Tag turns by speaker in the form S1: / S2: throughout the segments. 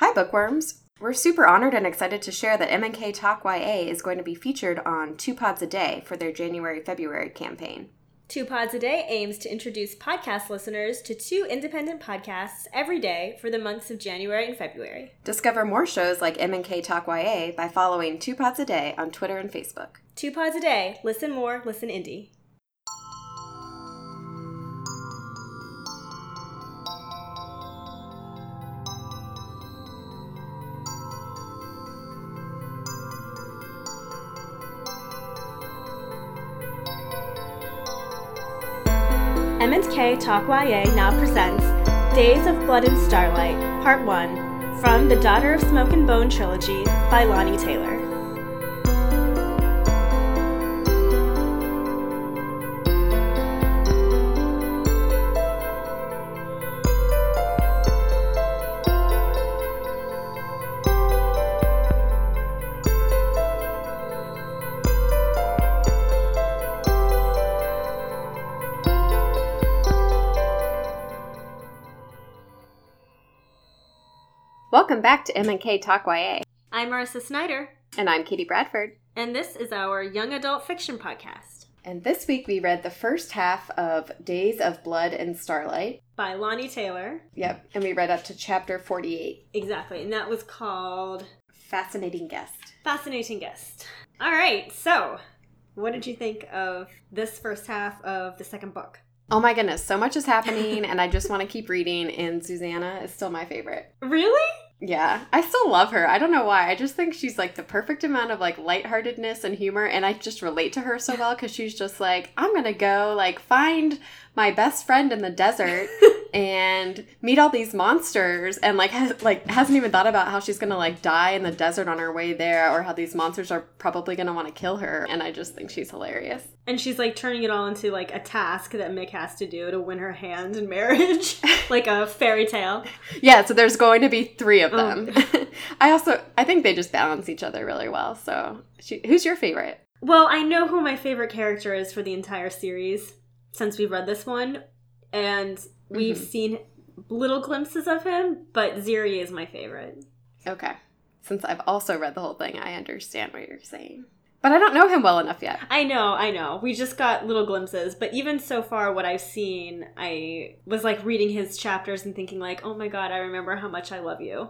S1: Hi, bookworms. We're super honored and excited to share that M&K Talk YA is going to be featured on Two Pods a Day for their January February campaign.
S2: Two Pods a Day aims to introduce podcast listeners to two independent podcasts every day for the months of January and February.
S1: Discover more shows like M&K Talk YA by following Two Pods a Day on Twitter and Facebook.
S2: Two Pods a Day. Listen more, listen indie. Talk YA now presents Days of Blood and Starlight, Part 1, from the Daughter of Smoke and Bone trilogy by Laini Taylor.
S1: Welcome back to M&K Talk YA.
S2: I'm Marissa Snyder,
S1: And I'm Katie Bradford.
S2: and this is our young adult fiction podcast
S1: And this week we read the first half of Days of Blood and Starlight.
S2: by Laini Taylor.
S1: Yep. And we read up to chapter 48
S2: Exactly, and that was called
S1: Fascinating Guest.
S2: Fascinating Guest. All right, so what did you think of this first half of the second book?
S1: Oh my goodness, so much is happening, and I just want to keep reading. And Zuzana is still my favorite.
S2: Really?
S1: Yeah, I still love her. I don't know why. I just think she's like the perfect amount of like lightheartedness and humor, and I just relate to her so well because she's just like, I'm gonna go like find my best friend in the desert and meet all these monsters, and like has, like hasn't even thought about how she's gonna like die in the desert on her way there, or how these monsters are probably gonna want to kill her. And I just think she's hilarious.
S2: And she's like turning it all into like a task that Mik has to do to win her hand in marriage, like a fairy tale.
S1: Yeah, so there's going to be three of
S2: Oh.
S1: them. I also I think they just balance each other really well. So, she, who's your favorite?
S2: Well, I know who my favorite character is for the entire series since we've read this one, and we've
S1: Mhm.
S2: seen little glimpses of him, but Ziri is my favorite.
S1: Okay. Since I've also read the whole thing, I understand what you're saying. But I don't know him well enough yet.
S2: I know, I know. We just got little glimpses, but even so far, what I've seen, I was like reading his chapters and thinking, like, oh my god, I remember how much I love you.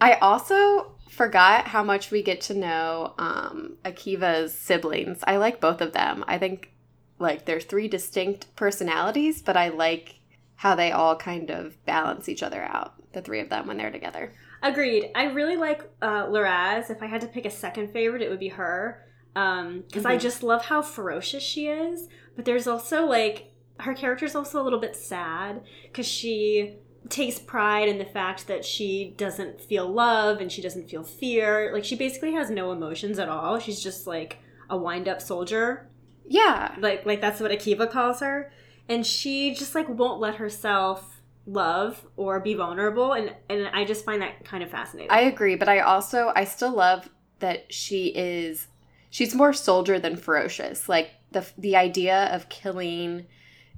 S1: I also forgot how much we get to know um, Akiva's siblings. I like both of them. I think like they're three distinct personalities, but I like how they all kind of balance each other out. The three of them when they're together.
S2: Agreed. I really like uh, Liraz. If I had to pick a second favorite, it would be her. Because I
S1: Mhm.
S2: just love how ferocious she is. But there's also like her character's also a little bit sad because she takes pride in the fact that she doesn't feel love and she doesn't feel fear. Like she basically has no emotions at all. She's just like a wind-up soldier.
S1: Yeah.
S2: Like like that's what Akiva calls her. And she just like won't let herself love or be vulnerable and and I just find that kind of fascinating.
S1: I agree, but I also I still love that she is she's more soldier than ferocious. Like the the idea of killing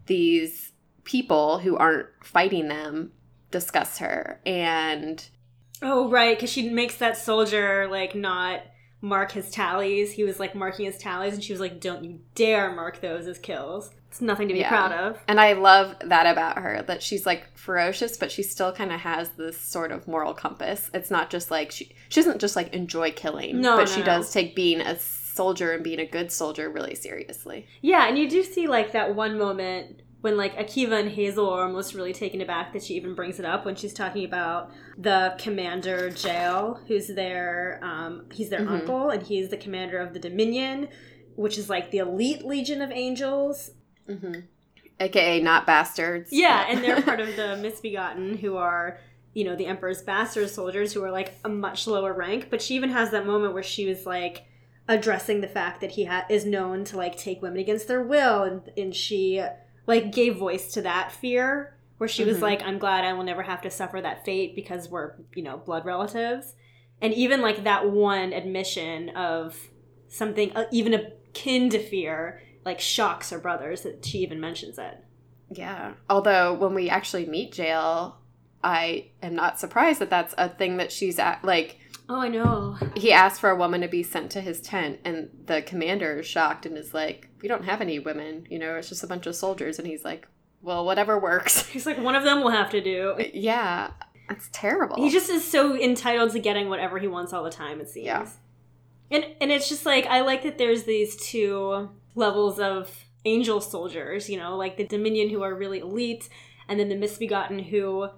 S1: these people who aren't fighting them disgusts her and
S2: Oh, right, because she makes that soldier like not mark his tallies. He was like marking his tallies, and she was like, "Don't you dare mark those as kills." It's nothing to be
S1: Yeah.
S2: proud of.
S1: and I love that about her that she's like ferocious but she still kind of has this sort of moral compass. It's not just like she she doesn't just like enjoy killing,
S2: No,
S1: but
S2: no,
S1: she
S2: no.
S1: does take being a soldier and being a good soldier really seriously.
S2: Yeah, and you do see like that one moment when like Akiva and Hazael are almost really taken aback that she even brings it up when she's talking about the commander Jael, who's their um, he's their
S1: Mhm.
S2: uncle, and he's the commander of the Dominion, which is like the elite legion of angels.
S1: Hmm AKA not bastards.
S2: Yeah, and they're part of the misbegotten who are, you know, the Emperor's bastard soldiers who are like a much lower rank. But she even has that moment where she was like addressing the fact that he ha- is known to like take women against their will, and, and she like gave voice to that fear where she was
S1: Mhm.
S2: like, I'm glad I will never have to suffer that fate because we're, you know, blood relatives. And even like that one admission of something uh, even akin to fear like shocks her brothers that she even mentions it.
S1: Yeah. Although when we actually meet Jael, I am not surprised that that's a thing that she's at. Like,
S2: Oh, I know.
S1: he asked for a woman to be sent to his tent, and the commander is shocked and is like, "We don't have any women. You know, it's just a bunch of soldiers." And he's like, "Well, whatever works."
S2: He's like, one of them will have to do.
S1: yeah, that's terrible.
S2: He just is so entitled to getting whatever he wants all the time, it seems.
S1: Yeah.
S2: And and it's just like I like that there's these two levels of angel soldiers, you know, like the Dominion who are really elite, and then the misbegotten who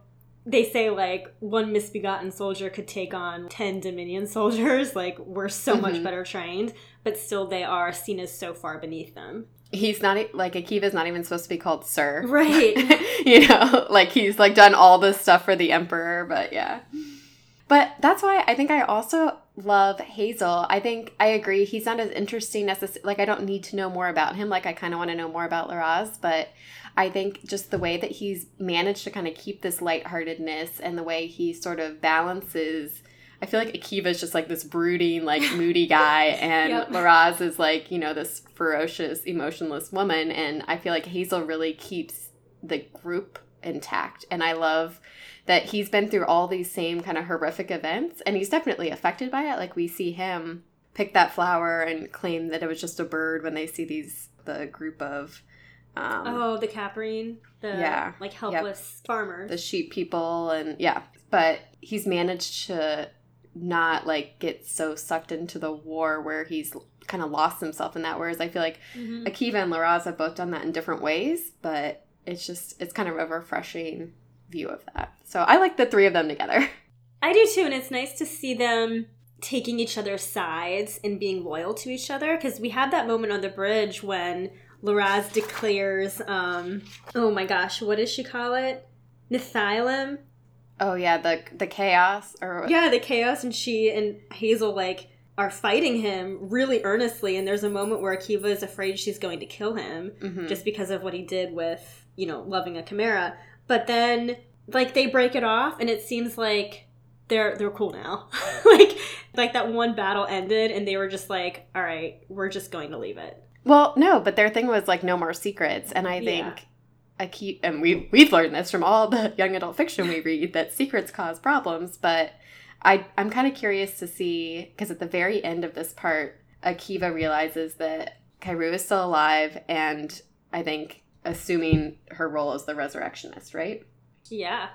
S2: they say like one misbegotten soldier could take on 10 dominion soldiers like we're so much
S1: Mhm.
S2: better trained but still they are seen as so far beneath them
S1: he's not like Akiva's not even supposed to be called Sir.
S2: right
S1: you know, like he's like done all this stuff for the emperor, but yeah. But that's why I think I also love Hazael. I think I agree he's not as interesting necessarily. Like I don't need to know more about him. Like I kind of want to know more about Liraz, but I think just the way that he's managed to kind of keep this lightheartedness and the way he sort of balances. I feel like Akiva's just like this brooding, like moody guy, and
S2: Yep.
S1: Liraz is like you know this ferocious, emotionless woman, and I feel like Hazael really keeps the group intact. And I love that he's been through all these same kind of horrific events and he's definitely affected by it. Like we see him pick that flower and claim that it was just a bird when they see these the group of um
S2: oh the caprine the
S1: Yeah.
S2: like helpless farmers
S1: the sheep people and yeah. But he's managed to not like get so sucked into the war where he's kind of lost himself in that. Whereas I feel like
S2: Mhm.
S1: Akiva and Liraz have both done that in different ways, but it's just it's kind of a refreshing view of that. So I like the three of them together.
S2: I do too, and it's nice to see them taking each other's sides and being loyal to each other because we had that moment on the bridge when Liraz declares, um, oh my gosh, what does she call it? Nithilum?
S1: Oh yeah, the the chaos or
S2: Yeah, the chaos, and she and Hazael like are fighting him really earnestly, and there's a moment where Akiva is afraid she's going to kill him
S1: Mhm.
S2: just because of what he did with you know loving a chimera but then like they break it off and it seems like they're they're cool now like like that one battle ended and they were just like all right we're just going to leave it
S1: Well, no, but their thing was like no more secrets, and I
S2: Yeah.
S1: think I keep and we we've learned this from all the young adult fiction we read that secrets cause problems. But I I'm kind of curious to see because at the very end of this part, Akiva realizes that Karou is still alive, and I think assuming her role as the resurrectionist, right?
S2: yeah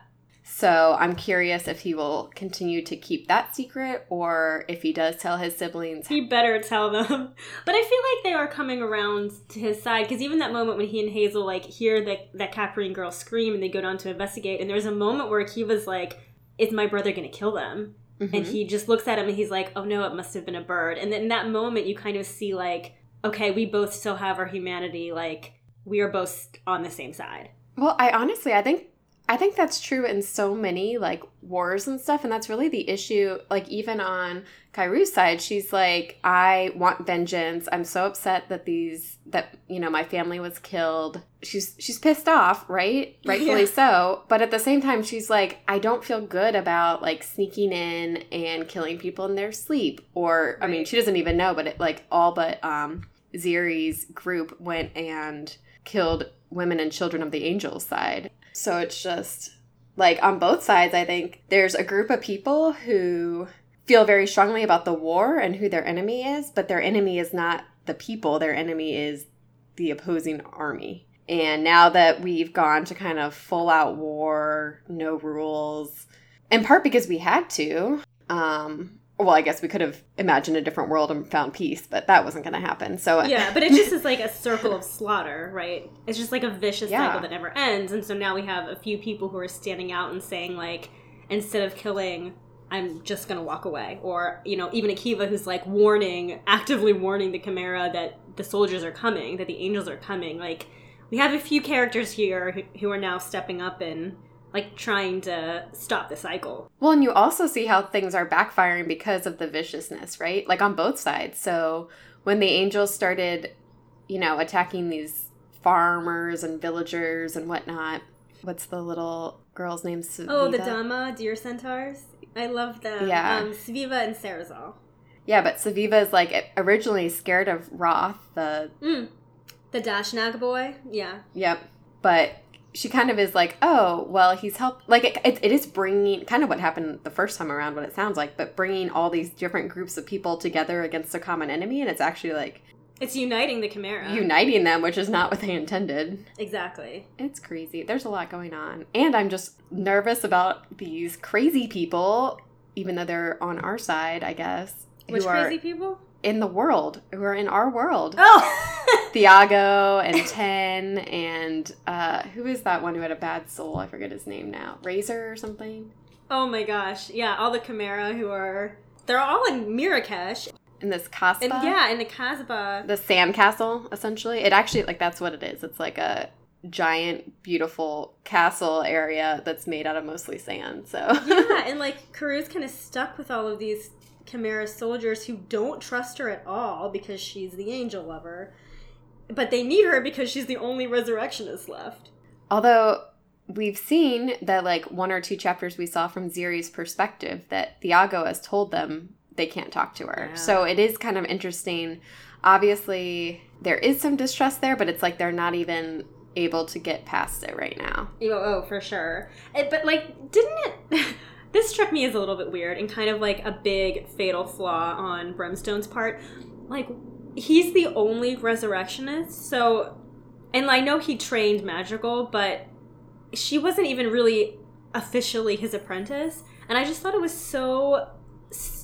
S1: So I'm curious if he will continue to keep that secret, or if he does tell his siblings.
S2: he better tell them but i feel like they are coming around to his side because even that moment when he and hazael like hear that that caprine girl scream and they go down to investigate and there's a moment where akiva's like is my brother gonna kill them
S1: Mhm.
S2: and he just looks at him and he's like oh no it must have been a bird and then in that moment you kind of see like okay we both still have our humanity like we are both on the same side
S1: Well, I honestly, I think I think that's true in so many like wars and stuff, and that's really the issue. Like even on Karou's side, she's like, I want vengeance. I'm so upset that these that you know my family was killed. She's she's pissed off, right? Rightfully
S2: Yeah.
S1: so. But at the same time, she's like, I don't feel good about like sneaking in and killing people in their sleep. Or I mean, she doesn't even know, but it like all but um Ziri's group went and killed women and children of the angels side. So it's just like on both sides, I think there's a group of people who feel very strongly about the war and who their enemy is, but their enemy is not the people, their enemy is the opposing army. And now that we've gone to kind of full out war, no rules, in part because we had to, um, well, I guess we could have imagined a different world and found peace, but that wasn't going to happen. So
S2: yeah but it just is like a circle of slaughter right it's just like a vicious
S1: Yeah.
S2: cycle that never ends and so now we have a few people who are standing out and saying like instead of killing i'm just gonna walk away or you know even akiva who's like warning actively warning the chimera that the soldiers are coming that the angels are coming like we have a few characters here who are now stepping up and like trying to stop the cycle
S1: Well, and you also see how things are backfiring because of the viciousness, right? Like on both sides. So when the angels started, you know, attacking these farmers and villagers and whatnot, what's the little girl's name?
S2: oh the dama deer centaurs i love them
S1: Yeah.
S2: um sveva and sarazal
S1: Yeah, but Saviva is like originally scared of Roth, the
S2: mm. the dashnag boy yeah
S1: Yep. But she kind of is like, oh, well, he's helped. Like, it, it, it is bringing kind of what happened the first time around, what it sounds like, but bringing all these different groups of people together against a common enemy. And it's actually like
S2: It's uniting the Chimera.
S1: uniting them, which is not what they intended.
S2: exactly.
S1: It's crazy. There's a lot going on. And I'm just nervous about these crazy people, even though they're on our side, I guess,
S2: Which
S1: who are
S2: crazy people?
S1: In the world, who are in our world.
S2: Oh!
S1: Thiago and Ten and uh, who is that one who had a bad soul? I forget his name now. Razor or something.
S2: oh my gosh. Yeah, all the Chimera who are. They're all in Marrakesh.
S1: In this Casbah.
S2: And yeah, in the Casbah.
S1: The sand castle, essentially. It actually like that's what it is. It's like a giant, beautiful castle area that's made out of mostly sand. So
S2: yeah, and like Karou's kind of stuck with all of these Chimera soldiers who don't trust her at all because she's the angel lover. But they need her because she's the only resurrectionist left.
S1: Although we've seen that like one or two chapters we saw from Ziri's perspective that Thiago has told them they can't talk to her.
S2: Yeah.
S1: So it is kind of interesting. Obviously, there is some distrust there, but it's like they're not even able to get past it right now.
S2: Oh, oh for sure. It, but like, didn't it? this struck me as a little bit weird and kind of like a big fatal flaw on Brimstone's part. Like, he's the only resurrectionist, so. And I know he trained magical, but she wasn't even really officially his apprentice. And I just thought it was so.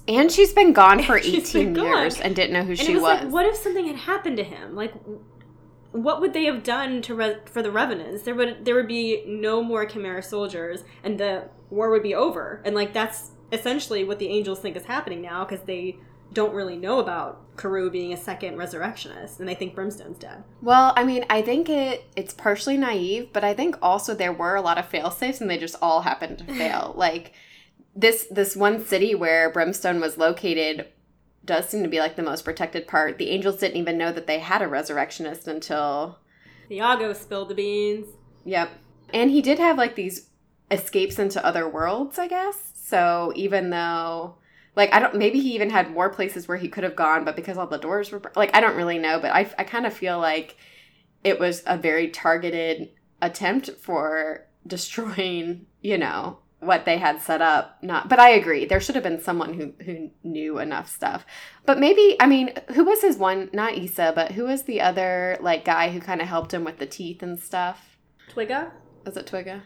S1: And she's been gone for 18
S2: been
S1: years
S2: gone.
S1: and didn't know who
S2: And
S1: she
S2: it was,
S1: was.
S2: like, what if something had happened to him? Like, what would they have done to re- for the revenants? There would there would be no more Chimera soldiers, and the war would be over. And like that's essentially what the angels think is happening now because they don't really know about Karou being a second resurrectionist, and they think Brimstone's dead.
S1: Well, I mean, I think it it's partially naive, but I think also there were a lot of fail safes and they just all happened to fail. like this this one city where Brimstone was located does seem to be like the most protected part. The angels didn't even know that they had a resurrectionist until
S2: Thiago spilled the beans.
S1: Yep. And he did have like these escapes into other worlds, I guess. So even though like I don't maybe he even had more places where he could have gone, but because all the doors were like I don't really know, but I I kind of feel like it was a very targeted attempt for destroying, you know, what they had set up. Not but I agree. There should have been someone who who knew enough stuff. But maybe I mean, who was his one not Issa, but who was the other like guy who kind of helped him with the teeth and stuff?
S2: twiga
S1: Was it Twiga?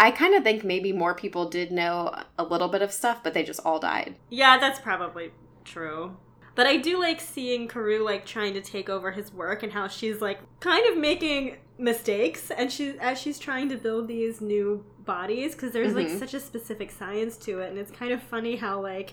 S1: I kind of think maybe more people did know a little bit of stuff, but they just all died.
S2: Yeah, that's probably true. But I do like seeing Karou like trying to take over his work and how she's like kind of making mistakes and she as she's trying to build these new bodies because there's like
S1: Mhm.
S2: such a specific science to it and it's kind of funny how like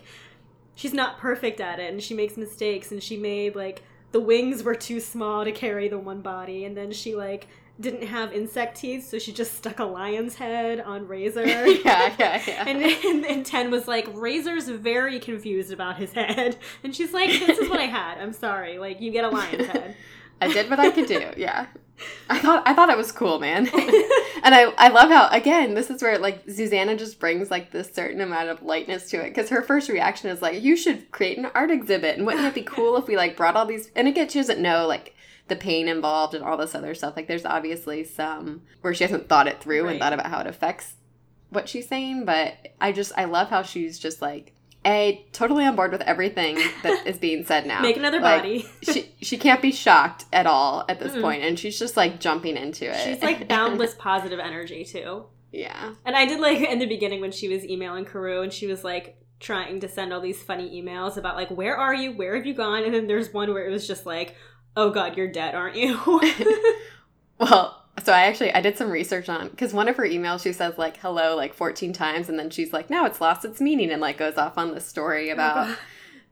S2: she's not perfect at it and she makes mistakes and she made like the wings were too small to carry the one body and then she like didn't have insect teeth so she just stuck a lion's head on razor
S1: yeah, yeah, yeah.
S2: and, and, and Ten was like, Razor's very confused about his head. And she's like, This is what I had. I'm sorry. Like, you get a lion's head.
S1: I did what I could do. Yeah. I thought I thought it was cool, man. and I I love how again, this is where like Zuzana just brings like this certain amount of lightness to it cuz her first reaction is like you should create an art exhibit and wouldn't it be cool if we like brought all these and again she doesn't know like the pain involved and all this other stuff. Like there's obviously some where she hasn't thought it through
S2: Right.
S1: and thought about how it affects what she's saying, but I just I love how she's just like a totally on board with everything that is being said now.
S2: Make another
S1: Like,
S2: body.
S1: she she can't be shocked at all at this
S2: Mm-mm.
S1: point, and she's just like jumping into it.
S2: She's like boundless positive energy, too.
S1: yeah,
S2: And I did like in the beginning when she was emailing Karou and she was like trying to send all these funny emails about like, Where are you? Where have you gone? And then there's one where it was just like, Oh God, you're dead, aren't you?
S1: well. So I actually I did some research on because one of her emails she says like hello like 14 times and then she's like now it's lost its meaning and like goes off on this story about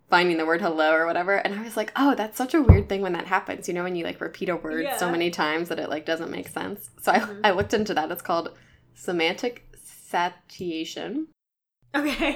S1: finding the word hello or whatever and I was like oh that's such a weird thing when that happens you know when you like repeat a word so many times that it like doesn't make sense so I,
S2: Mhm.
S1: I looked into that it's called semantic satiation
S2: okay.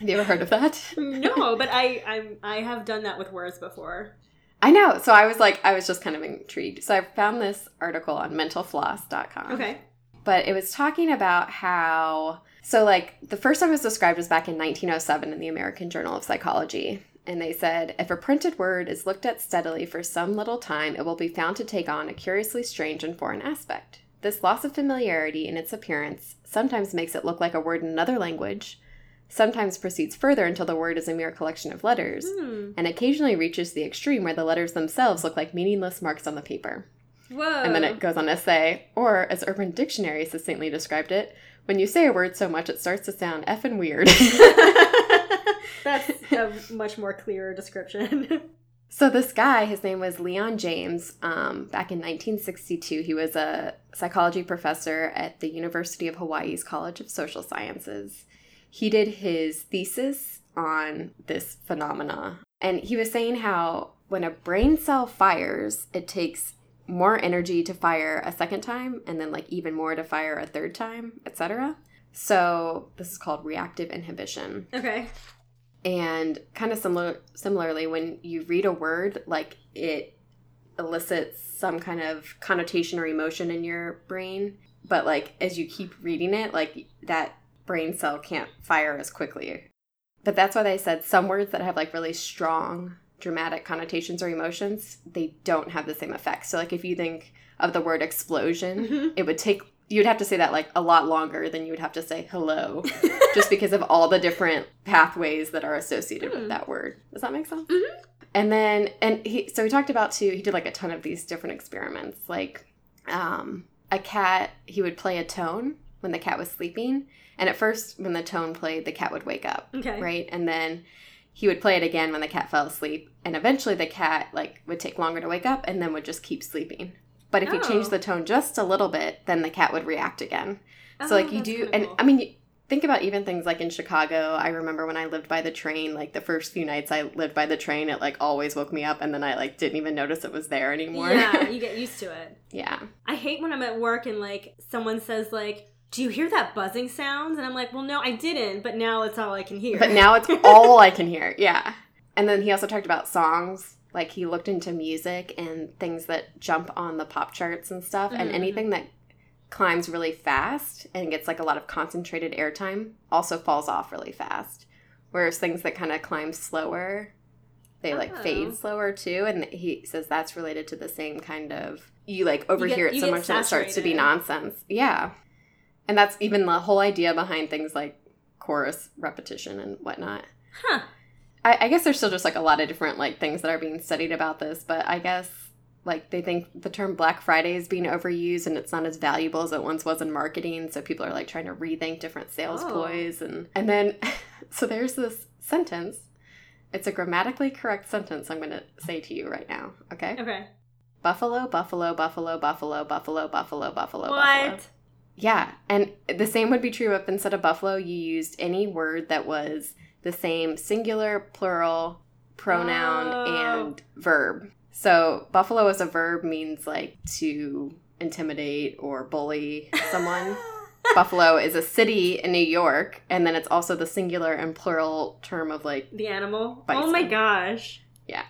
S1: have you ever heard of that
S2: no, but I I'm I have done that with words before.
S1: I know. So I was like, I was just kind of intrigued. So I found this article on mentalfloss.com.
S2: Okay.
S1: But it was talking about how, so like the first time it was described was back in 1907 in the American Journal of Psychology. And they said, if a printed word is looked at steadily for some little time, it will be found to take on a curiously strange and foreign aspect. This loss of familiarity in its appearance sometimes makes it look like a word in another language, sometimes proceeds further until the word is a mere collection of letters,
S2: Hmm.
S1: and occasionally reaches the extreme where the letters themselves look like meaningless marks on the paper.
S2: Whoa.
S1: And then it goes on to say, or as Urban Dictionary succinctly described it, when you say a word so much it starts to sound effing weird.
S2: That's a much more clear description.
S1: so this guy, his name was Leon James. Um, back in 1962, he was a psychology professor at the University of Hawaii's College of Social Sciences. He did his thesis on this phenomena, and he was saying how when a brain cell fires, it takes more energy to fire a second time and then like even more to fire a third time, etc. So, this is called reactive inhibition.
S2: okay.
S1: And kind of similar similarly when you read a word like it elicits some kind of connotation or emotion in your brain, but like as you keep reading it, like that brain cell can't fire as quickly. But that's why they said some words that have like really strong dramatic connotations or emotions, they don't have the same effect. So like if you think of the word explosion,
S2: Mhm.
S1: it would take you'd have to say that like a lot longer than you would have to say hello just because of all the different pathways that are associated
S2: Hmm.
S1: with that word. Does that make sense?
S2: Mhm.
S1: And then, and he, so he talked about too, he did like a ton of these different experiments. Like, um, a cat, he would play a tone when the cat was sleeping. And at first, when the tone played, the cat would wake up,
S2: Okay.
S1: right? And then he would play it again when the cat fell asleep. And eventually, the cat, like, would take longer to wake up and then would just keep sleeping. But if
S2: Oh.
S1: changed the tone just a little bit, then the cat would react again. So
S2: Oh,
S1: like you
S2: oh,
S1: do, and
S2: cool.
S1: I mean, think about even things like in Chicago. I remember when I lived by the train, like the first few nights I lived by the train, it like always woke me up, and then I like didn't even notice it was there anymore.
S2: Yeah, you get used to it.
S1: yeah.
S2: I hate when I'm at work and like someone says like, "Do you hear that buzzing sound?" And I'm like, "Well, no, I didn't, but now it's all I can hear."
S1: But now it's all I can hear. Yeah. And then he also talked about songs. Like he looked into music and things that jump on the pop charts and stuff, and
S2: Mhm.
S1: anything that climbs really fast and gets like a lot of concentrated airtime also falls off really fast. Whereas things that kind of climb slower, they like
S2: Oh.
S1: fade slower too. And he says that's related to the same kind of you like overhear
S2: get-
S1: it so much that it starts to be nonsense. Yeah. And that's even the whole idea behind things like chorus repetition and whatnot.
S2: huh?
S1: I, I guess there's still just like a lot of different like things that are being studied about this, but I guess like they think the term Black Friday is being overused and it's not as valuable as it once was in marketing. So people are like trying to rethink different sales
S2: Oh.
S1: ploys and and then so there's this sentence. It's a grammatically correct sentence I'm gonna say to you right now. Okay.
S2: Okay.
S1: Buffalo, buffalo, buffalo, buffalo, buffalo, buffalo, buffalo, buffalo.
S2: What?
S1: Yeah, and the same would be true if instead of buffalo, you used any word that was the same singular, plural, pronoun,
S2: Oh.
S1: and verb. So, buffalo as a verb means like to intimidate or bully someone. buffalo is a city in New York, and then it's also the singular and plural term of like.
S2: The animal.
S1: Bison.
S2: Oh my gosh. Yeah.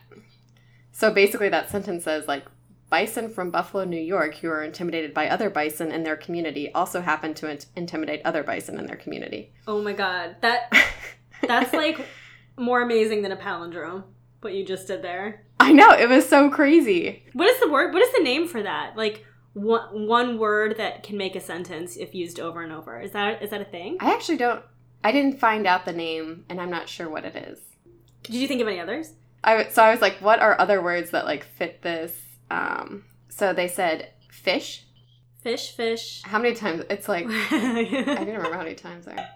S1: So, basically, that sentence says like. Bison from Buffalo, New York, who are intimidated by other bison in their community, also happen to int- intimidate other bison in their community.
S2: Oh my god. That that's like more amazing than a palindrome. What you just did there.
S1: I know it was so crazy.
S2: What is the word? What is the name for that? Like one one word that can make a sentence if used over and over. Is that is that a thing?
S1: I actually don't. I didn't find out the name, and I'm not sure what it is.
S2: Did you think of any others?
S1: I so I was like, what are other words that like fit this? Um, so they said fish.
S2: Fish, fish.
S1: How many times? It's like I didn't remember how many times there.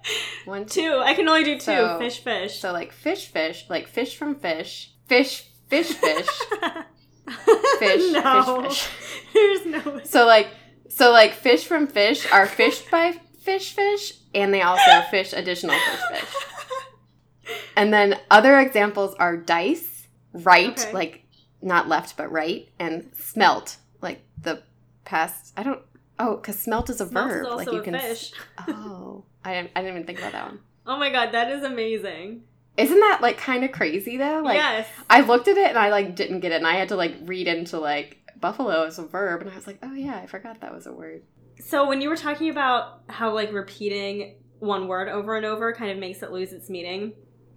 S1: One, two.
S2: I can only do two.
S1: So-
S2: fish, fish.
S1: So like fish, fish, like fish from fish, fish, fish, fish, fish,
S2: no.
S1: fish, fish.
S2: There's no.
S1: So like, so like fish from fish are fished by fish, fish, and they also fish additional fish, fish. And then other examples are dice, right,
S2: Okay.
S1: like not left but right, and smelt, like the past. I don't. Oh, because smelt is a
S2: Smelt
S1: verb.
S2: is
S1: like you
S2: a
S1: can.
S2: fish.
S1: Oh, I didn't. I didn't even think about that one.
S2: Oh my god, that is amazing.
S1: Isn't that like kind of crazy though? Like
S2: yes.
S1: I looked at it and I like didn't get it, and I had to like read into like buffalo as a verb, and I was like, oh yeah, I forgot that was a word.
S2: So when you were talking about how like repeating one word over and over kind of makes it lose its meaning,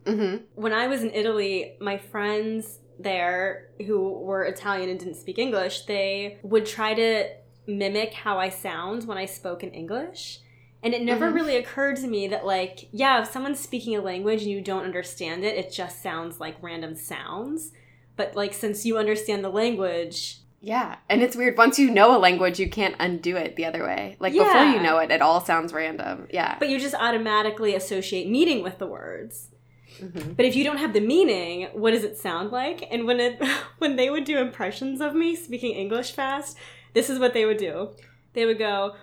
S1: Mm-hmm.
S2: when I was in Italy, my friends there who were Italian and didn't speak English, they would try to mimic how I sound when I spoke in English. And it never
S1: Mhm.
S2: really occurred to me that, like, yeah, if someone's speaking a language and you don't understand it, it just sounds like random sounds. But, like, since you understand the language,
S1: Yeah, and it's weird. Once you know a language, you can't undo it the other way. Like before you know it, it all sounds random. Yeah.
S2: but you just automatically associate meaning with the words.
S1: Hmm
S2: But if you don't have the meaning, what does it sound like? And when it when they would do impressions of me speaking English fast, this is what they would do. They would go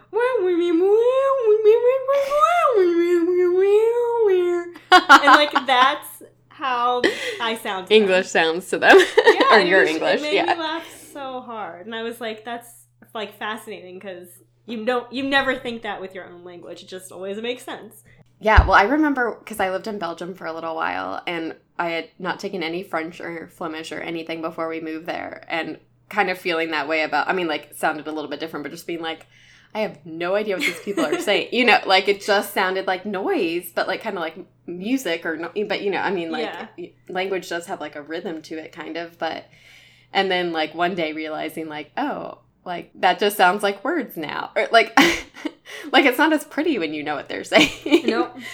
S2: and like that's how I sound. to them.
S1: English sounds to them,
S2: Yeah,
S1: or your English.
S2: It made
S1: Yeah.
S2: me laugh so hard, and I was like, "That's like fascinating because you don't, you never think that with your own language. It just always makes sense."
S1: Yeah, well, I remember because I lived in Belgium for a little while and I had not taken any French or Flemish or anything before we moved there and kind of feeling that way about, I mean, like, sounded a little bit different, but just being like, I have no idea what these people are saying. You know, like it just sounded like noise, but like kind of like music or no, but you know, I mean, like language does have like a rhythm to it, kind of. But and then like one day realizing like, oh, like that just sounds like words now, or like like it's not as pretty when you know what they're saying.
S2: Nope.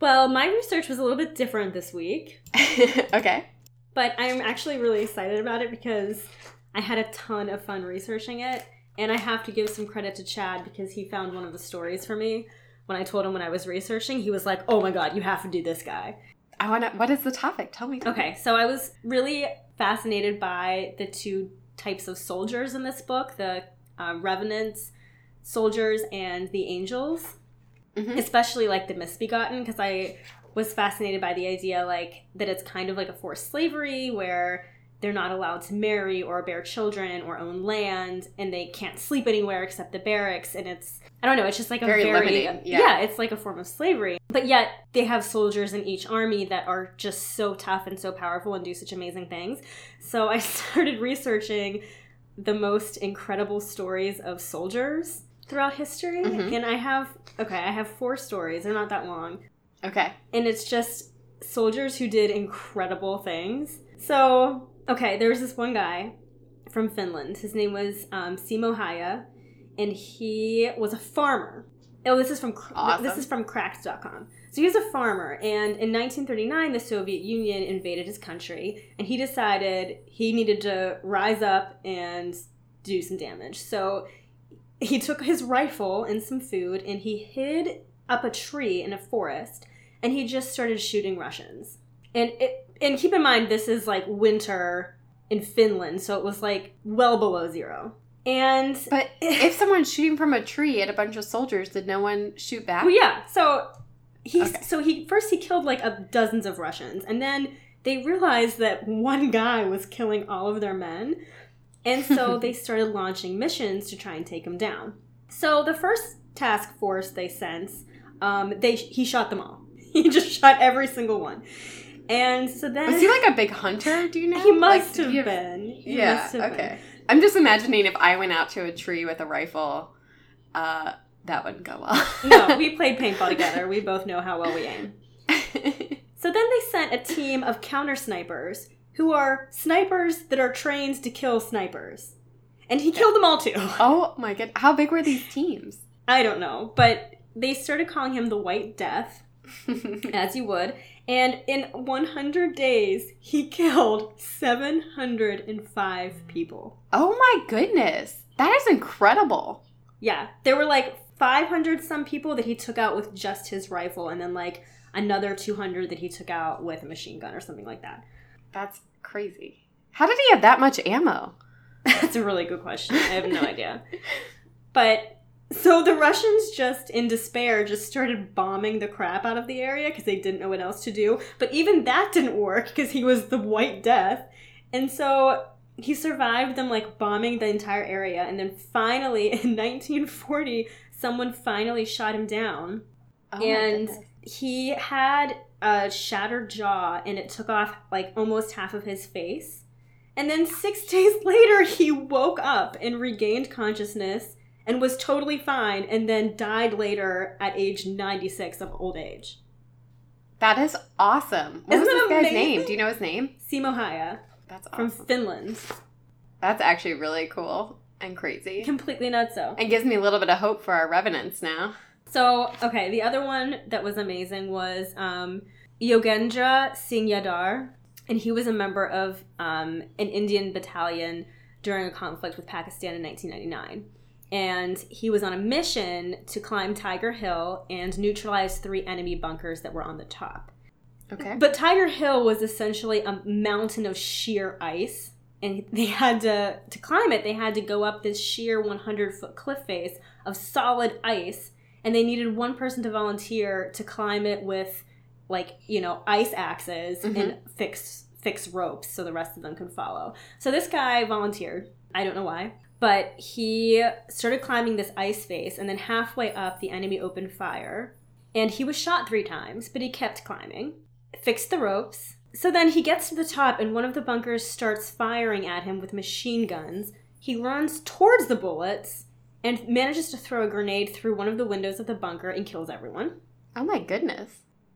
S2: Well, my research was a little bit different this week,
S1: okay.
S2: but I'm actually really excited about it because I had a ton of fun researching it, and I have to give some credit to Chad because he found one of the stories for me. When I told him when I was researching, he was like, "Oh my god, you have to do this guy."
S1: I want to. What is the topic? Tell me.
S2: Okay, so I was really fascinated by the two types of soldiers in this book the uh, revenants, soldiers, and the angels,
S1: Mhm.
S2: especially like the misbegotten, because I was fascinated by the idea like that it's kind of like a forced slavery where they're not allowed to marry or bear children or own land and they can't sleep anywhere except the barracks and it's i don't know it's just like a
S1: Very
S2: very,
S1: limiting, yeah.
S2: it's like a form of slavery but yet they have soldiers in each army that are just so tough and so powerful and do such amazing things so i started researching the most incredible stories of soldiers throughout history
S1: Mhm.
S2: and i have okay i have four stories they're not that long
S1: Okay.
S2: and it's just soldiers who did incredible things. So, okay, there was this one guy from Finland. His name was um, Simo Häyhä, and he was a farmer. Oh, this is from
S1: Awesome.
S2: this is from Cracked.com. So he was a farmer, and in 1939, the Soviet Union invaded his country, and he decided he needed to rise up and do some damage. So he took his rifle and some food, and he hid up a tree in a forest and he just started shooting Russians. And it and keep in mind this is like winter in Finland, so it was like well below zero. And
S1: But if someone's shooting from a tree at a bunch of soldiers, did no one shoot back?
S2: well, yeah, so he
S1: Okay.
S2: so he first he killed like a dozens of Russians, and then they realized that one guy was killing all of their men, and so they started launching missions to try and take him down. So the first task force they sent, um, they he shot them all. He just shot every single one, and so then
S1: Was he like a big hunter? Do you know?
S2: he must
S1: did
S2: have
S1: he
S2: been. He
S1: yeah.
S2: have
S1: okay. I'm just imagining if I went out to a tree with a rifle, uh, that wouldn't go well.
S2: No, we played paintball together. We both know how well we aim. So then they sent a team of counter snipers who are snipers that are trained to kill snipers. And he killed them all too.
S1: oh my god! How big were these teams?
S2: I don't know, but they started calling him the White Death, as you would. And in 100 days, he killed 705 people.
S1: oh my goodness! That is incredible.
S2: Yeah, there were like 500 some people that he took out with just his rifle, and then like another 200 that he took out with a machine gun or something like that.
S1: That's crazy. How did he have that much ammo?
S2: That's a really good question. I have no idea. But so the Russians just in despair just started bombing the crap out of the area because they didn't know what else to do. But even that didn't work because he was the White Death. And so he survived them like bombing the entire area. And then finally in 1940 someone finally shot him down.
S1: Oh
S2: and he had a shattered jaw and it took off like almost half of his face. And then six days later he woke up and regained consciousness and was totally fine and then died later at age 96 of old age
S1: that is awesome. What
S2: Isn't
S1: was this
S2: that
S1: guy's
S2: amazing?
S1: name? Do you know his name?
S2: simo häyhä
S1: That's
S2: from finland
S1: That's actually really cool. and crazy.
S2: Completely nuts, so.
S1: And gives me a little bit of hope for our revenants now.
S2: So, okay, the other one that was amazing was um, Yogendra Singh Yadav, and he was a member of um, an Indian battalion during a conflict with Pakistan in 1999. And he was on a mission to climb Tiger Hill and neutralize three enemy bunkers that were on the top.
S1: Okay.
S2: But Tiger Hill was essentially a mountain of sheer ice, and they had to to climb it. They had to go up this sheer 100 foot cliff face of solid ice, and they needed one person to volunteer to climb it with, like you know, ice axes
S1: Mhm.
S2: and fix fix ropes so the rest of them could follow. So this guy volunteered. I don't know why. But he started climbing this ice face, and then halfway up, the enemy opened fire. And he was shot three times, but he kept climbing fixed the ropes. So then he gets to the top, and one of the bunkers starts firing at him with machine guns. He runs towards the bullets and manages to throw a grenade through one of the windows of the bunker and kills everyone.
S1: Oh my goodness.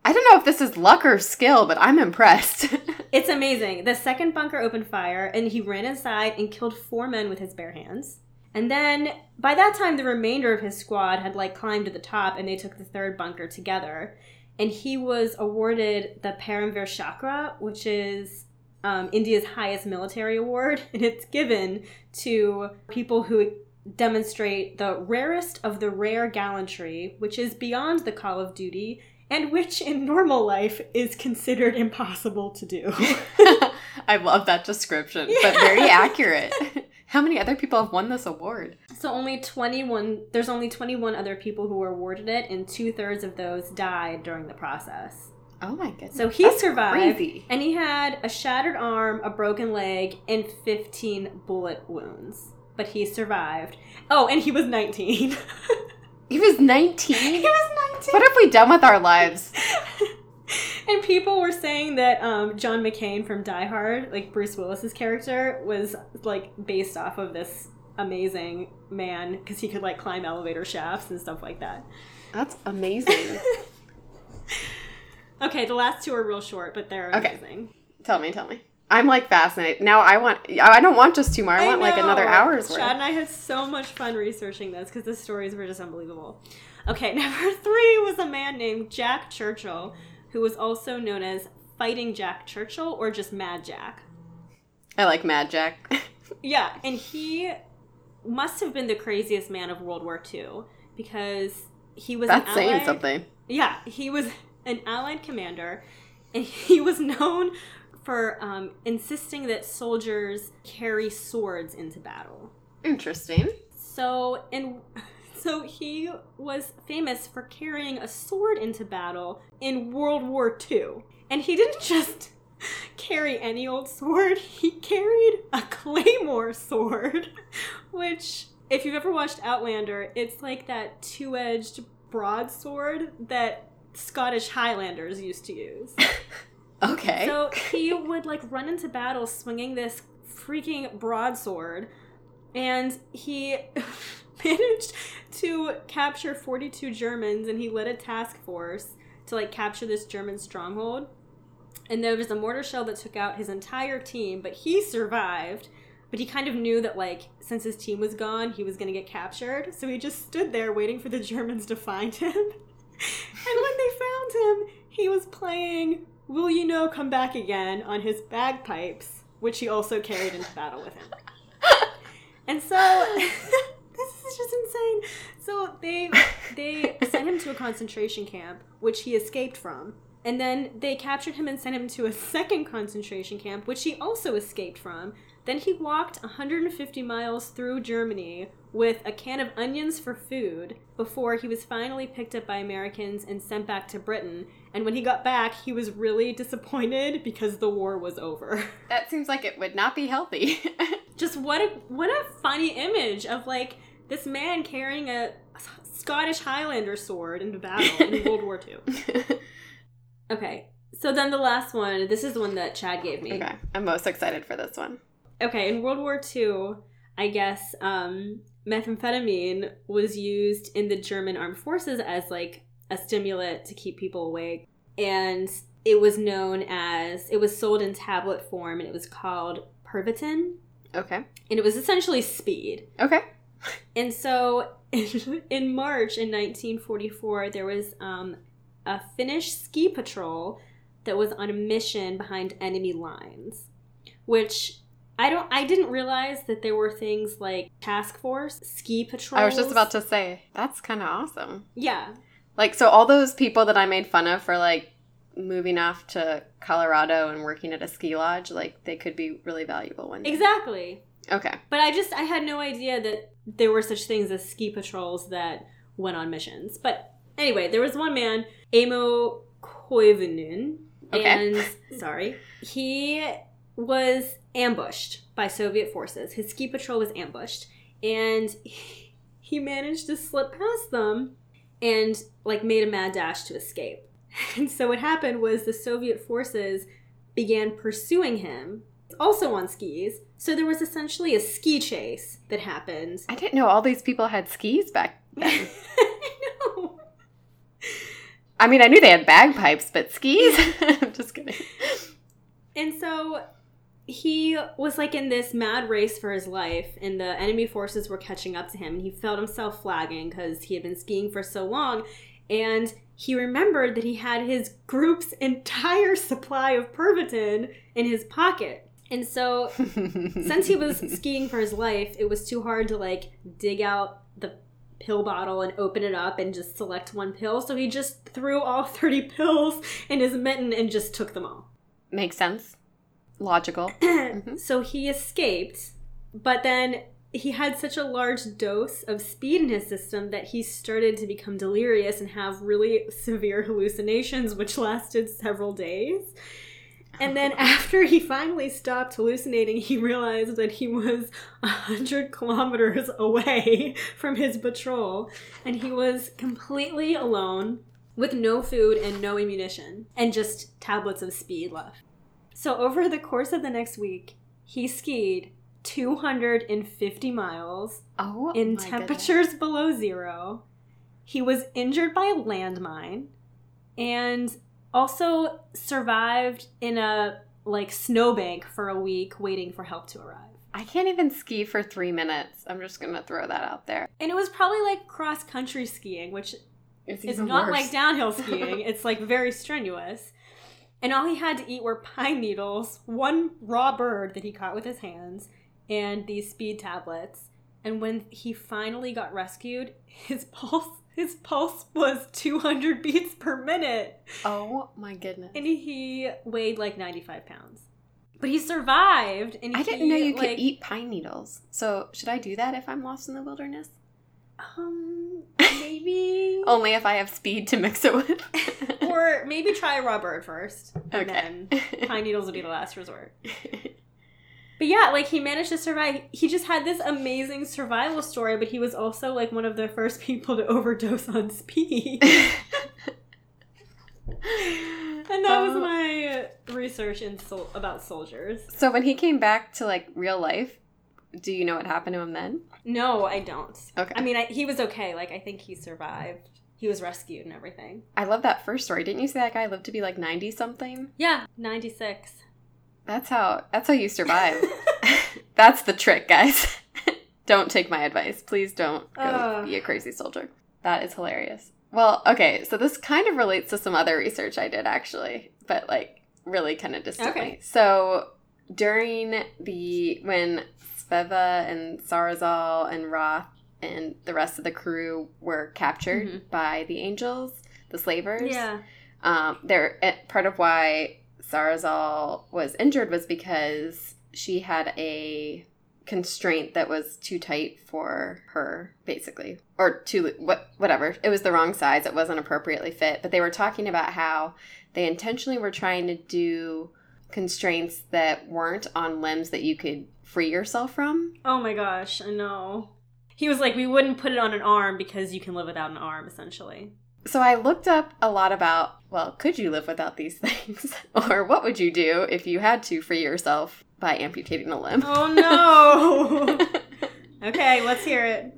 S1: I don't know if this is luck or skill, but I'm impressed.
S2: It's amazing. The second bunker opened fire, and he ran inside and killed four men with his bare hands. And then by that time, the remainder of his squad had like climbed to the top, and they took the third bunker together. And he was awarded the Paramvir Chakra, which is um, India's highest military award, and it's given to people who demonstrate the rarest of the rare gallantry, which is beyond the call of duty, and which in normal life is considered impossible to do.
S1: I love that description, but very accurate. How many other people have won this award?
S2: So only 21 there's only 21 other people who were awarded it and two-thirds of those died during the process.
S1: Oh my goodness.
S2: So he
S1: That's
S2: survived
S1: Crazy.
S2: and he had a shattered arm, a broken leg and 15 bullet wounds. But he survived. Oh, and he was 19.
S1: He was 19?
S2: he was 19.
S1: What have we done with our lives?
S2: and people were saying that um, John McClane from Die Hard, like Bruce Willis's character, was like based off of this amazing man because he could like climb elevator shafts and stuff like that.
S1: That's amazing.
S2: Okay, the last two are real short, but they're
S1: Okay.
S2: amazing.
S1: tell me, tell me. I'm like fascinated. Now I want, I don't want just two more. I, want like another hour's worth.
S2: Chad and I had so much fun researching this because the stories were just unbelievable. Okay, number three was a man named Jack Churchill, who was also known as Fighting Jack Churchill or just Mad Jack.
S1: I like Mad Jack.
S2: Yeah, and he must have been the craziest man of World War II because he was
S1: That's
S2: an
S1: saying something.
S2: Yeah, he was an Allied commander, and he was known for um, insisting that soldiers carry swords into battle.
S1: Interesting.
S2: So, and so he was famous for carrying a sword into battle in World War II, and he didn't just carry any old sword. He carried a claymore sword, which, if you've ever watched Outlander, it's like that two-edged broadsword that Scottish Highlanders used to use.
S1: Okay.
S2: So he would like run into battle swinging this freaking broadsword, and he managed to capture 42 Germans, and he led a task force to like capture this German stronghold. And there was a mortar shell that took out his entire team, but he survived. But he kind of knew that like since his team was gone, he was to get captured. So he just stood there waiting for the Germans to find him. and when they found him, he was playing Will Ye No Come Back Again on his bagpipes, which he also carried into battle with him. And so this is just insane. So they they sent him to a concentration camp, which he escaped from. And then they captured him and sent him to a second concentration camp, which he also escaped from. Then he walked 150 miles through Germany with a can of onions for food before he was finally picked up by Americans and sent back to Britain. And when he got back, he was really disappointed because the war was over.
S1: that seems like it would not be healthy.
S2: Just what a what a funny image of like this man carrying a Scottish Highlander sword into battle in World War II. Okay, so then the last one. This is the one that Chad gave me.
S1: okay. I'm most excited for this one.
S2: Okay, in World War II, I guess um, methamphetamine was used in the German armed forces as like a stimulant to keep people awake, and it was known as it was sold in tablet form, and it was called Pervitin.
S1: Okay.
S2: and it was essentially speed.
S1: Okay.
S2: And so in March in 1944, there was um, a Finnish ski patrol that was on a mission behind enemy lines, which I don't I didn't realize that there were things like task force, ski patrol.
S1: I was just about to say that's kind of awesome.
S2: Yeah.
S1: Like, so all those people that I made fun of for like moving off to Colorado and working at a ski lodge, like they could be really valuable one day.
S2: Exactly.
S1: Okay.
S2: But I just I had no idea that there were such things as ski patrols that went on missions. But anyway, there was one man, Aimo Koivunen,
S1: Okay.
S2: and sorry, he was ambushed by Soviet forces. His ski patrol was ambushed, and he managed to slip past them and like made a mad dash to escape. And so what happened was the Soviet forces began pursuing him, also on skis. So there was essentially a ski chase that happened.
S1: I didn't know all these people had skis back then.
S2: I
S1: mean, I knew they had bagpipes, but skis? I'm just kidding.
S2: And so he was like in this mad race for his life, and the enemy forces were catching up to him. And he felt himself flagging because he had been skiing for so long. And he remembered that he had his group's entire supply of Pervitin in his pocket. And so, since he was skiing for his life, it was too hard to like dig out the pill bottle and open it up and just select one pill. So he just threw all 30 pills in his mitten and just took them all.
S1: Makes sense. Logical. Mhm.
S2: So he escaped, but then he had such a large dose of speed in his system that he started to become delirious and have really severe hallucinations, which lasted several days. And then after he finally stopped hallucinating, he realized that he was a hundred kilometers away from his patrol, and he was completely alone with no food and no ammunition, and just tablets of speed left. So over the course of the next week, he skied 250 miles
S1: Oh,
S2: in temperatures below zero. He was injured by a landmine and also survived in a like snowbank for a week waiting for help to arrive.
S1: I can't even ski for three minutes. I'm just gonna throw that out there.
S2: And it was probably like cross country skiing, which
S1: It's
S2: is not
S1: worse.
S2: like downhill skiing. it's like very strenuous. And all he had to eat were pine needles, one raw bird that he caught with his hands, and these speed tablets. And when he finally got rescued, his pulse his pulse was 200 beats per minute,
S1: Oh my goodness.
S2: and he weighed like 95 pounds. But he survived, and
S1: I
S2: he,
S1: didn't know you
S2: like,
S1: could eat pine needles. So should I do that if I'm lost in the wilderness?
S2: Um, maybe.
S1: Only if I have speed to mix it with.
S2: or maybe try a raw bird first, and
S1: Okay.
S2: then pine needles would be the last resort. But yeah, like he managed to survive. He just had this amazing survival story, but he was also like one of the first people to overdose on speed. and that was
S1: Oh.
S2: my research in sol- about soldiers.
S1: so when he came back to like real life, do you know what happened to him then?
S2: No, I don't.
S1: Okay.
S2: I mean, I, he was okay. Like I think he survived. He was rescued and everything.
S1: I love that first story. Didn't you say that guy lived to be like 90 something?
S2: Yeah, ninety six.
S1: That's how that's how you survive. that's the trick, guys. don't take my advice. Please don't go
S2: Ugh.
S1: be a crazy soldier. That is hilarious. Well, okay, so this kind of relates to some other research I did actually, but like really kind of distantly.
S2: Okay.
S1: So during the when Sveva and Sarazal and Roth and the rest of the crew were captured
S2: Mhm.
S1: by the angels, the slavers.
S2: Yeah.
S1: Um, there, eh, part of why Sarazal was injured was because she had a constraint that was too tight for her, basically, or too what whatever. It was the wrong size. It wasn't appropriately fit. But they were talking about how they intentionally were trying to do constraints that weren't on limbs that you could free yourself from.
S2: Oh my gosh, I know. He was like, we wouldn't put it on an arm because you can live without an arm, essentially.
S1: So I looked up a lot about, well, could you live without these things? or what would you do if you had to free yourself by amputating a limb?
S2: Oh no! okay, let's hear it.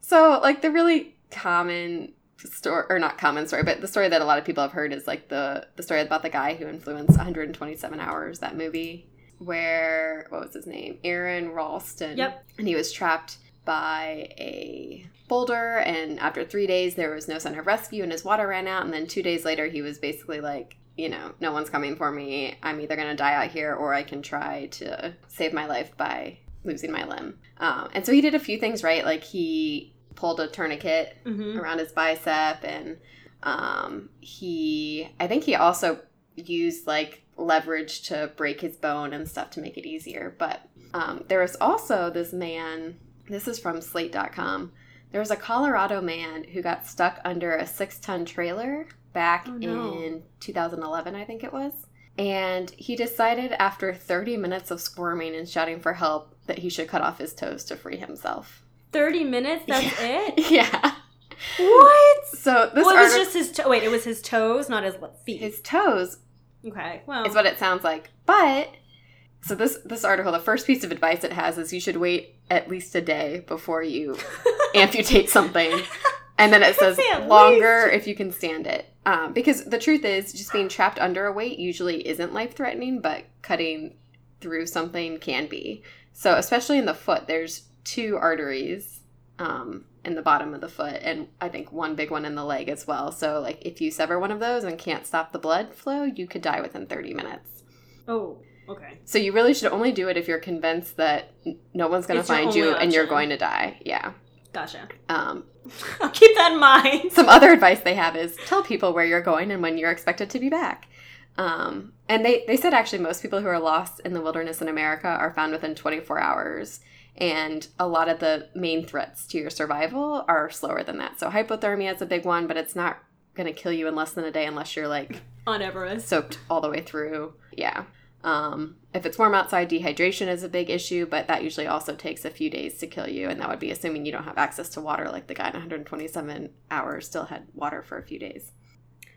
S1: so, like, the really common story, or not common story, but the story that a lot of people have heard is like the, the story about the guy who influenced 127 Hours, that movie. where what was his name? Aron Ralston.
S2: Yep.
S1: And he was trapped by a boulder and after 3 days there was no sign of rescue and his water ran out and then 2 days later he was basically like you know, no one's coming for me. I'm either going to die out here or I can try to save my life by losing my limb. Um, and so he did a few things right. Like he pulled a tourniquet
S2: Mm-hmm.
S1: around his bicep and um, he, I think he also used like leverage to break his bone and stuff to make it easier. But um, there was also this man, this is from slate.com. There was a Colorado man who got stuck under a six ton trailer back
S2: Oh, no.
S1: in 2011, I think it was. And he decided after 30 minutes of squirming and shouting for help that he should cut off his toes to free himself.
S2: 30 minutes? That's it?
S1: yeah.
S2: What?
S1: So this
S2: well, it was
S1: artic-
S2: just his to- wait. It was his toes, not his feet.
S1: his toes
S2: okay, well,
S1: is what it sounds like. But so this this article, the first piece of advice it has is you should wait at least a day before you amputate something. And then it says longer if you can stand it. Um, because the truth is, just being trapped under a weight usually isn't life threatening, but cutting through something can be. So, especially in the foot, there's two arteries um, in the bottom of the foot, and I think one big one in the leg as well. So, like, if you sever one of those and can't stop the blood flow, you could die within 30 minutes.
S2: oh, okay.
S1: So, you really should only do it if you're convinced that no one's going to find you and you're going to die. Yeah.
S2: Gotcha.
S1: Um,
S2: I'll keep that in mind.
S1: some other advice they have is tell people where you're going and when you're expected to be back. Um, and they, they said actually most people who are lost in the wilderness in America are found within 24 hours. And a lot of the main threats to your survival are slower than that. So hypothermia is a big one, but it's not going to kill you in less than a day unless you're like
S2: On Everest.
S1: soaked all the way through. Yeah. Um, if it's warm outside, dehydration is a big issue, but that usually also takes a few days to kill you. And that would be assuming you don't have access to water, like the guy in 127 hours still had water for a few days.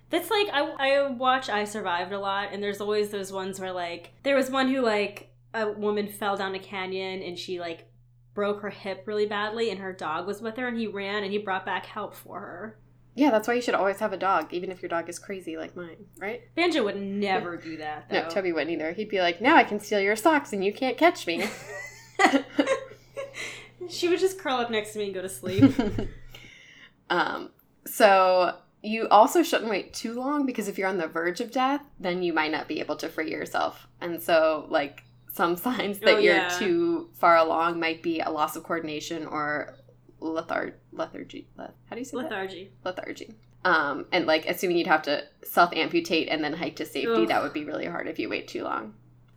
S2: That's like I, I watch I Survived a lot, and there's always those ones where like there was one who like a woman fell down a canyon and she like broke her hip really badly, and her dog was with her, and he ran and he brought back help for her.
S1: Yeah, that's why you should always have a dog, even if your dog is crazy like mine, right?
S2: Banjo would never do that though.
S1: No, Toby wouldn't either. He'd be like, now I can steal your socks and you can't catch me.
S2: she would just curl up next to me and go to sleep.
S1: um, so you also shouldn't wait too long because if you're on the verge of death, then you might not be able to free yourself. And so, like, some signs that
S2: Oh,
S1: you're
S2: yeah.
S1: too far along might be a loss of coordination or lethar- lethargy. Leth- how do you say that?
S2: Lethargy.
S1: Lethargy. Um, and like, assuming you'd have to self amputate and then hike to safety,
S2: Ugh.
S1: that would be really hard if you wait too long.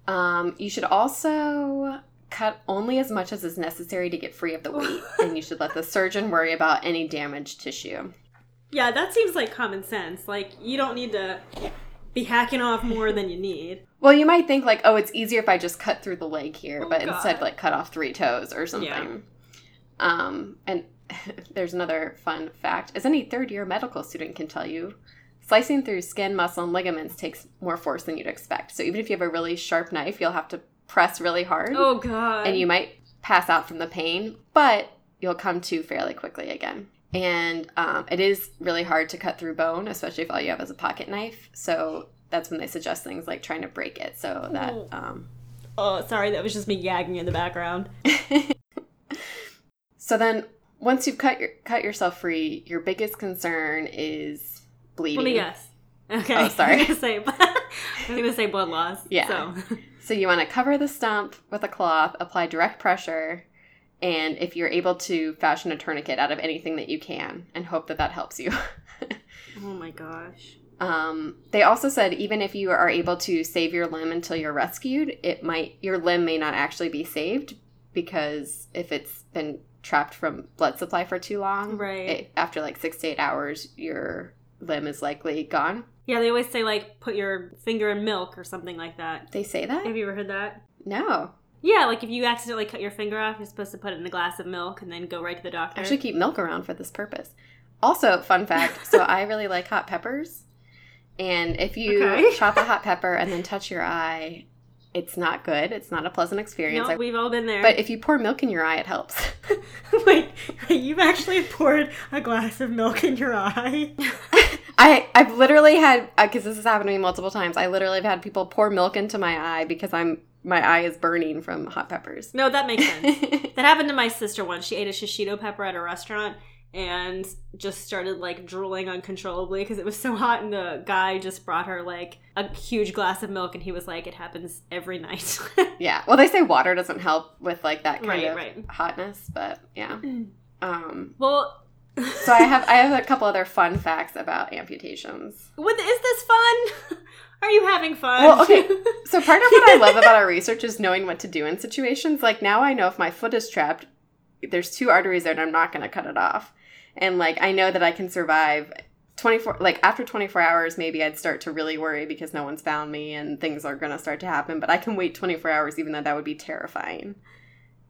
S1: Um, you should also cut only as much as is necessary to get free of the weight, and you should let the surgeon worry about any damaged tissue.
S2: Yeah, that seems like common sense. Like you don't need to be hacking off more than you need.
S1: Well, you might think like, oh, it's easier if I just cut through the leg here,
S2: Oh,
S1: but
S2: God.
S1: instead like cut off three toes or something.
S2: Yeah.
S1: Um, and there's another fun fact, as any third year medical student can tell you, slicing through skin, muscle, and ligaments takes more force than you'd expect. So even if you have a really sharp knife, you'll have to press really hard,
S2: Oh god.
S1: and you might pass out from the pain, but you'll come to fairly quickly again. And um, it is really hard to cut through bone, especially if all you have is a pocket knife. So that's when they suggest things like trying to break it so that um,
S2: Oh, sorry, that was just me gagging in the background.
S1: So then, once you've cut your cut yourself free, your biggest concern is bleeding.
S2: Me guess. Okay.
S1: Oh, sorry.
S2: I was gonna say, was gonna say blood loss.
S1: Yeah.
S2: So.
S1: So you want to cover the stump with a cloth, apply direct pressure, and if you're able to, fashion a tourniquet out of anything that you can, and hope that that helps you.
S2: Oh my gosh.
S1: um, they also said even if you are able to save your limb until you're rescued, it might your limb may not actually be saved because if it's been trapped from blood supply for too long,
S2: Right.
S1: it, after like six to eight hours, your limb is likely gone.
S2: Yeah, they always say like put your finger in milk or something like that.
S1: They say that?
S2: Have you ever heard that?
S1: No.
S2: Yeah, like if you accidentally cut your finger off, you're supposed to put it in a glass of milk and then go right to the doctor.
S1: I should keep milk around for this purpose. Also, fun fact so I really like hot peppers. And if you
S2: Okay.
S1: chop a hot pepper and then touch your eye, it's not good. It's not a pleasant experience.
S2: no, we've all been there.
S1: but if you pour milk in your eye, it helps.
S2: wait, you've actually poured a glass of milk in your eye?
S1: I, I've literally had, uh, because this has happened to me multiple times, I literally have had people pour milk into my eye because I'm my eye is burning from hot peppers.
S2: No, that makes sense. that happened to my sister once. She ate a shishito pepper at a restaurant and just started like drooling uncontrollably because it was so hot and the guy just brought her like a huge glass of milk and he was like it happens every night
S1: yeah. Well, they say water doesn't help with like that kind
S2: Right,
S1: of
S2: right.
S1: hotness, but yeah. Um,
S2: well
S1: so I have I have a couple other fun facts about amputations.
S2: What, is this fun are you having fun
S1: Well, okay. So part of what I love about our research is knowing what to do in situations. Like now I know if my foot is trapped, there's two arteries there and I'm not going to cut it off. And like I know that I can survive 24 like after 24 hours maybe I'd start to really worry because no one's found me and things are going to start to happen, but I can wait 24 hours even though that would be terrifying.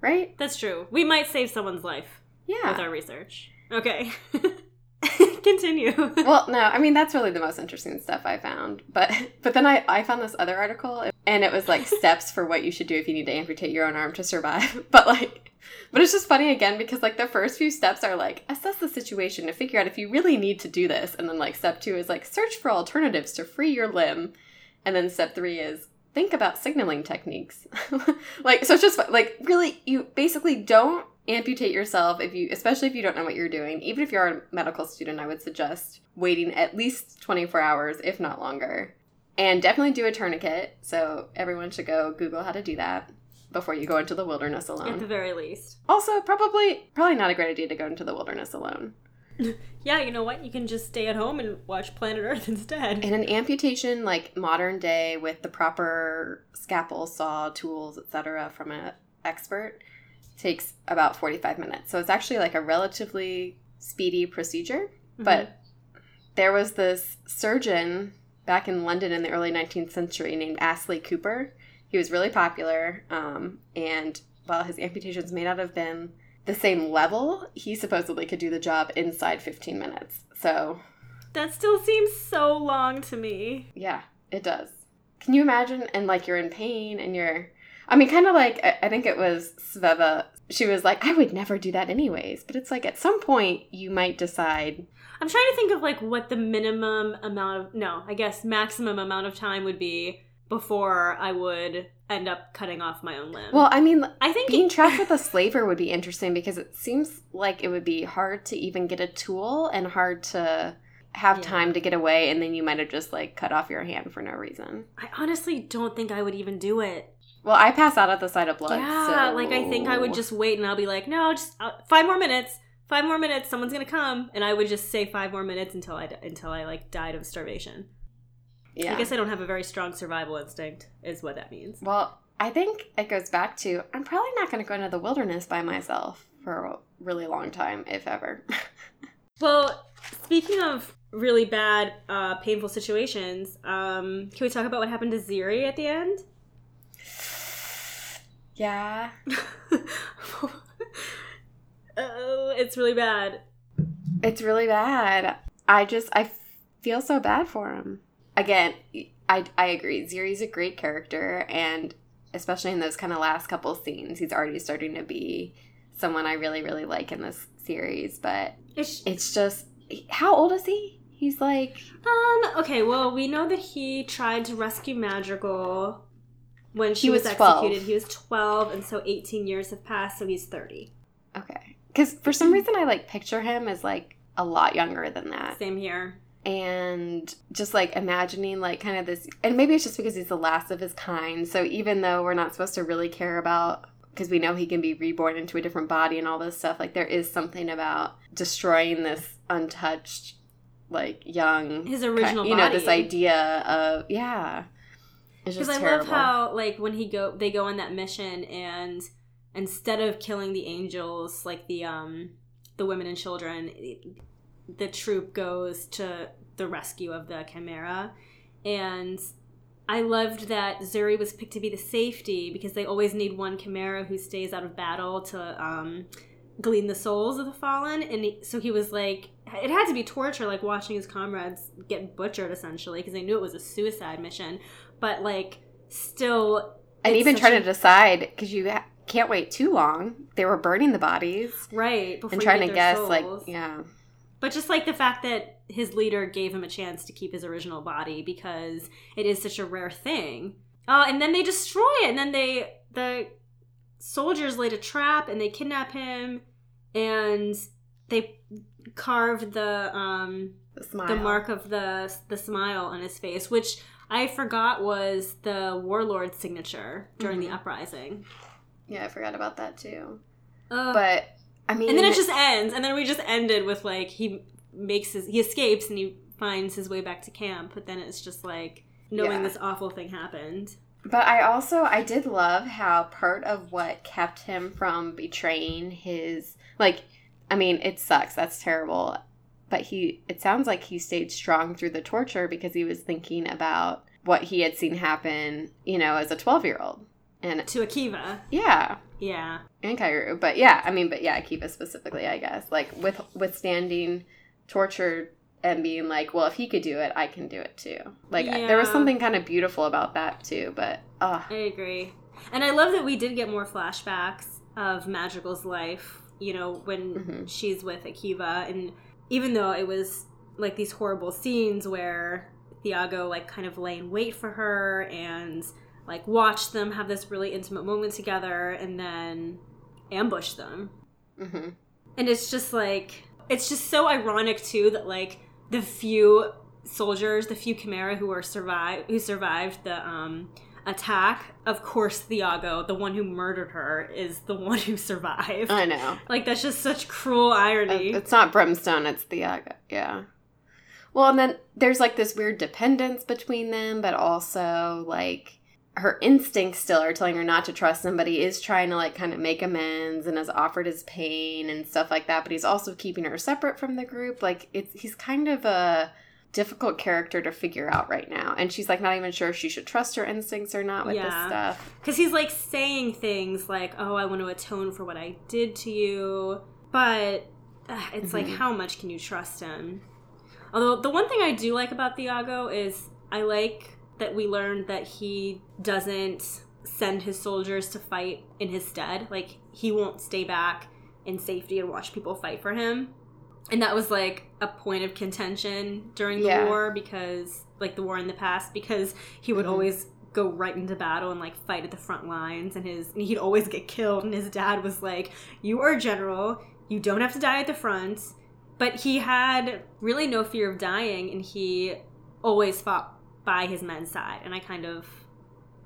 S1: Right?
S2: that's true we might save someone's life
S1: Yeah.
S2: with our research okay continue
S1: well, no, I mean that's really the most interesting stuff I found. But but then I I found this other article and it was like steps for what you should do if you need to amputate your own arm to survive. But like but it's just funny again because like the first few steps are like assess the situation to figure out if you really need to do this and then like step 2 is like search for alternatives to free your limb. And then step 3 is think about signaling techniques. like so it's just like really you basically don't amputate yourself if you especially if you don't know what you're doing. Even if you're a medical student, I would suggest waiting at least 24 hours if not longer. And definitely do a tourniquet. So everyone should go Google how to do that before you go into the wilderness alone.
S2: at the very least
S1: Also, probably probably not a great idea to go into the wilderness alone.
S2: yeah you know what you can just stay at home and watch planet earth instead
S1: And an amputation like modern day with the proper scalpel, saw, tools, etc. from an expert takes about 45 minutes. So it's actually like a relatively speedy procedure, but there was this surgeon back in London in the early 19th century named Astley Cooper. He was really popular um, and while his amputations may not have been the same level, he supposedly could do the job inside 15 minutes. So
S2: that still seems so long to me
S1: yeah, it does. Can you imagine? And like you're in pain and you're. I mean, kind of like I I think it was Sveva. She was like, I would never do that anyways. But it's like at some point you might decide.
S2: I'm trying to think of like what the minimum amount of no, I guess maximum amount of time would be before I would end up cutting off my own limb.
S1: Well, I mean,
S2: I think
S1: being trapped with a slaver would be interesting because it seems like it would be hard to even get a tool and hard to have
S2: Yeah.
S1: time to get away. And then you might have just like cut off your hand for no reason.
S2: I honestly don't think I would even do it.
S1: Well, I pass out at the sight of blood.
S2: yeah,
S1: so-
S2: like I think I would just wait and I'll be like, no, just uh, five more minutes. Five more minutes. Someone's gonna come, and I would just say five more minutes until I until I like died of starvation.
S1: Yeah.
S2: I guess I don't have a very strong survival instinct, is what that means.
S1: Well, I think it goes back to I'm probably not to go into the wilderness by myself for a really long time, if ever.
S2: Well, speaking of really bad, uh, painful situations, um, can we talk about what happened to Ziri at the end?
S1: Yeah.
S2: oh, it's really bad.
S1: It's really bad. I just, I feel so bad for him. Again, I, I agree. Ziri's a great character, and especially in those kind of last couple scenes, he's already starting to be someone I really, really like in this series. But
S2: It's,
S1: it's just, how old is he? He's like,
S2: um. Okay. Well, we know that he tried to rescue Madrigal when she
S1: He
S2: was,
S1: was 12.
S2: executed. He was twelve, and so eighteen years have passed, so he's thirty.
S1: okay. Because for some reason, I like picture him as like a lot younger than that.
S2: Same here.
S1: and just like imagining like kind of this and maybe it's just because he's the last of his kind so even though we're not supposed to really care about because we know he can be reborn into a different body and all this stuff like there is something about destroying this untouched like young
S2: His original
S1: you know
S2: body.
S1: this idea of yeah
S2: Because I
S1: terrible
S2: love how like when he go they go on that mission and instead of killing the angels like the um the women and children the troop goes to the rescue of the chimera and I loved that Ziri was picked to be the safety because they always need one chimera who stays out of battle to um, glean the souls of the fallen. And he, so he was like, it had to be torture, like watching his comrades get butchered essentially because they knew it was a suicide mission. But like, still,
S1: and even trying
S2: a-
S1: to decide because you ha- can't wait too long. They were burning the bodies.
S2: Right before
S1: and trying to guess like yeah.
S2: But just like the fact that his leader gave him a chance to keep his original body because it is such a rare thing. Oh, and then they destroy it, and then they the soldiers laid a trap and they kidnap him, and they carved the um
S1: The smile.
S2: the mark of the the smile on his face, which I forgot was the warlord's signature during
S1: Mhm.
S2: the uprising.
S1: Yeah, I forgot about that too.
S2: Ugh.
S1: But I mean,
S2: and then it just ends, and then we just ended with like he makes his he escapes and he finds his way back to camp, but then it's just like knowing
S1: Yeah.
S2: this awful thing happened.
S1: But I also I did love how part of what kept him from betraying his like I mean it sucks that's terrible but he it sounds like he stayed strong through the torture because he was thinking about what he had seen happen you know as a 12 year old and
S2: To Akiva,
S1: yeah.
S2: Yeah,
S1: and Karou but yeah I mean but yeah Akiva specifically I guess. Like with withstanding torture and being like well if he could do it I can do it too. Like I- there was something kind of beautiful about that too but uh
S2: I agree. And I love that we did get more flashbacks of Madrigal's life, you know, when
S1: Mhm.
S2: she's with Akiva. And even though it was like these horrible scenes where Thiago, like, kind of lay in wait for her and, like, watched them have this really intimate moment together and then ambush them.
S1: hmm
S2: And it's just like, it's just so ironic, too, that, like, the few soldiers, the few Chimera who are survive who survived the um attack, of course Thiago, the one who murdered her, is the one who survived.
S1: I know.
S2: like that's just such cruel irony.
S1: Uh, it's not Brimstone, it's Thiago. Yeah. Well, and then there's like this weird dependence between them, but also like her instincts still are telling her not to trust him, but he is trying to like kind of make amends and has offered his pain and stuff like that, but he's also keeping her separate from the group. Like it's he's kind of a difficult character to figure out right now. And she's like not even sure if she should trust her instincts or not with this
S2: Yeah.
S1: stuff.
S2: Because he's like saying things like, "Oh, I want to atone for what I did to you," but uh, it's like,
S1: Mhm.
S2: how much can you trust him? Although the one thing I do like about Thiago is I like that we learned that he doesn't send his soldiers to fight in his stead. Like he won't stay back in safety and watch people fight for him. And that was like a point of contention during the
S1: Yeah.
S2: war because like the war in the past because he would
S1: Mhm.
S2: always go right into battle and like fight at the front lines and his and he'd always get killed. And his dad was like you are a general. You don't have to die at the front. But he had really no fear of dying and he always fought by his men's side. And i kind of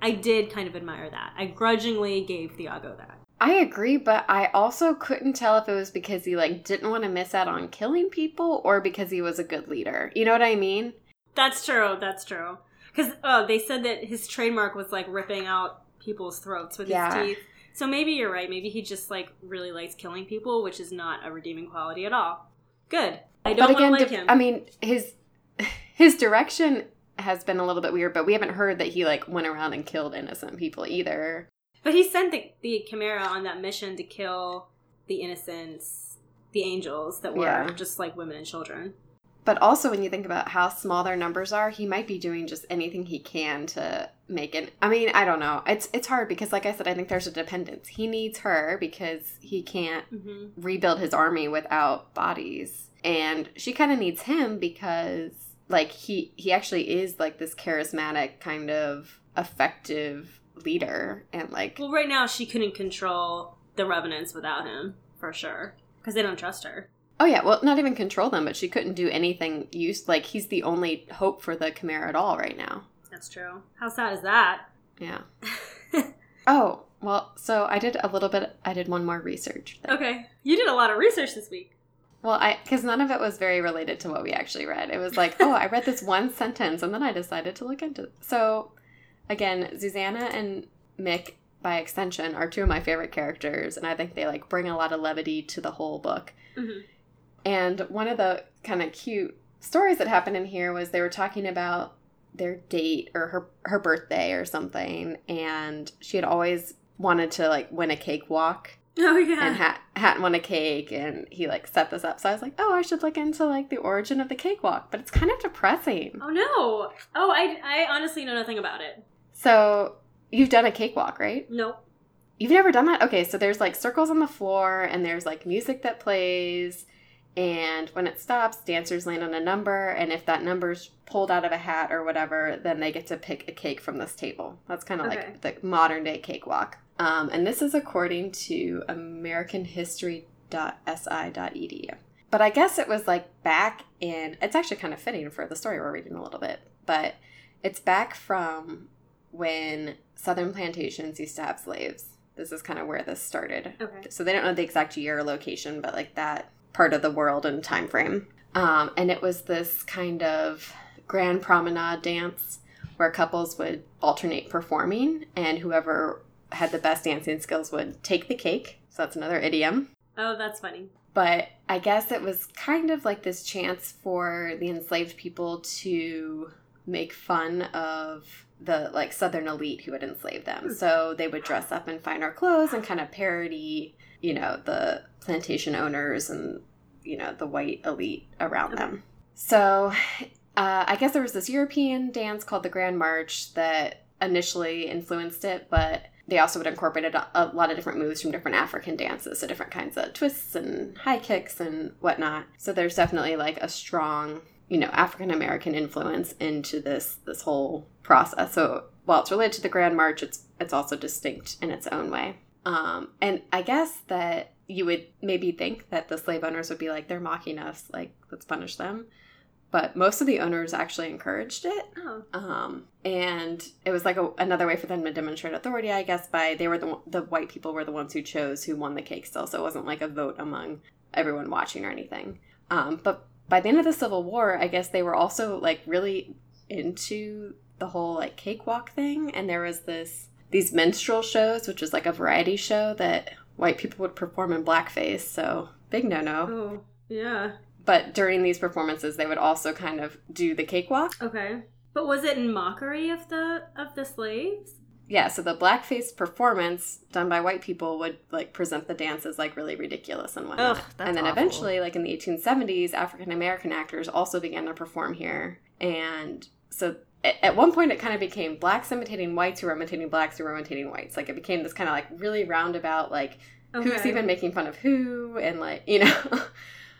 S2: i did kind of admire that. I grudgingly gave thiago that
S1: I agree, but I also couldn't tell if it was because he like didn't want to miss out on killing people or because he was a good leader. You know what I mean?
S2: that's true that's true because oh they said that his trademark was like ripping out people's throats with
S1: Yeah.
S2: his teeth so maybe you're right maybe he just like really likes killing people which is not a redeeming quality at all good i don't
S1: but
S2: want
S1: again,
S2: to like him
S1: I mean, his his direction has been a little bit weird, but we haven't heard that he like went around and killed innocent people either.
S2: But he sent the, the Chimera on that mission to kill the innocents, the angels that were
S1: Yeah.
S2: just like women and children.
S1: But also, when you think about how small their numbers are, he might be doing just anything he can to make it. I mean, I don't know. It's it's hard because, like I said, I think there's a dependence. He needs her because he can't
S2: Mm-hmm.
S1: rebuild his army without bodies and she kind of needs him because like he he actually is like this charismatic kind of effective leader and like
S2: Well, right now she couldn't control the revenants without him for sure because they don't trust her.
S1: oh yeah well not even control them but she couldn't do anything use like he's the only hope for the chimera at all right now
S2: That's true. How sad is that?
S1: yeah oh well so i did a little bit i did one more research thing.
S2: okay, you did a lot of research this week.
S1: Well, I because none of it was very related to what we actually read. It was like, oh, I read this one sentence, and then I decided to look into. it. So, again, Zuzana and Mik, by extension, are two of my favorite characters, and I think they like bring a lot of levity to the whole book.
S2: Mm-hmm.
S1: And one of the kind of cute stories that happened in here was they were talking about their date or her her birthday or something, and she had always wanted to like win a cakewalk
S2: Oh yeah.
S1: and Hat Hat won a cake, and he like set this up. So I was like, oh, I should look into like the origin of the cakewalk, but it's kind of depressing.
S2: oh no. Oh, I I honestly know nothing about it.
S1: So you've done a cakewalk, right?
S2: Nope.
S1: You've never done that? Okay, so there's like circles on the floor, and there's like music that plays, And when it stops, dancers land on a number, and if that number's pulled out of a hat or whatever, then they get to pick a cake from this table. That's kind of
S2: Okay.
S1: like the modern day cakewalk. Um, and this is according to AmericanHistory.si.edu. But I guess it was like back in, it's actually kind of fitting for the story we're reading a little bit, but it's back from when Southern plantations used to have slaves. This is kind of where this started.
S2: Okay.
S1: So they don't know the exact year or location, but like that part of the world and time frame. Um, and it was this kind of grand promenade dance where couples would alternate performing, and whoever had the best dancing skills would take the cake. So that's another idiom.
S2: Oh, that's funny.
S1: But I guess it was kind of like this chance for the enslaved people to make fun of the like southern elite who had enslaved them. So they would dress up in finer clothes and kind of parody, you know, the plantation owners and you know the white elite around them. So uh, I guess there was this European dance called the Grand March that initially influenced it, but they also would incorporate a, a lot of different moves from different African dances, so different kinds of twists and high kicks and whatnot. So there's definitely like a strong, you know, African American influence into this this whole process. So while it's related to the Grand March, it's it's also distinct in its own way. Um, and I guess that you would maybe think that the slave owners would be like, they're mocking us, like let's punish them. But most of the owners actually encouraged it.
S2: Oh.
S1: Um, and it was like a, another way for them to demonstrate authority, I guess. By they were the the white people were the ones who chose who won the cake still, so it wasn't like a vote among everyone watching or anything. Um, but by the end of the Civil War, I guess they were also like really into the whole like cakewalk thing, and there was this these minstrel shows, which was like a variety show that white people would perform in blackface. So big no no.
S2: Oh, yeah.
S1: But during these performances, they would also kind of do the cakewalk.
S2: Okay. But was it in mockery of the of the slaves?
S1: Yeah, so the blackface performance done by white people would like present the dance as like really ridiculous and whatnot.
S2: Ugh,
S1: and then
S2: awful.
S1: eventually, like in the 1870s, African American actors also began to perform here. And so at one point, it kind of became blacks imitating whites who were imitating blacks who were imitating whites. Like it became this kind of like really roundabout, like who's even making fun of who, and like you know.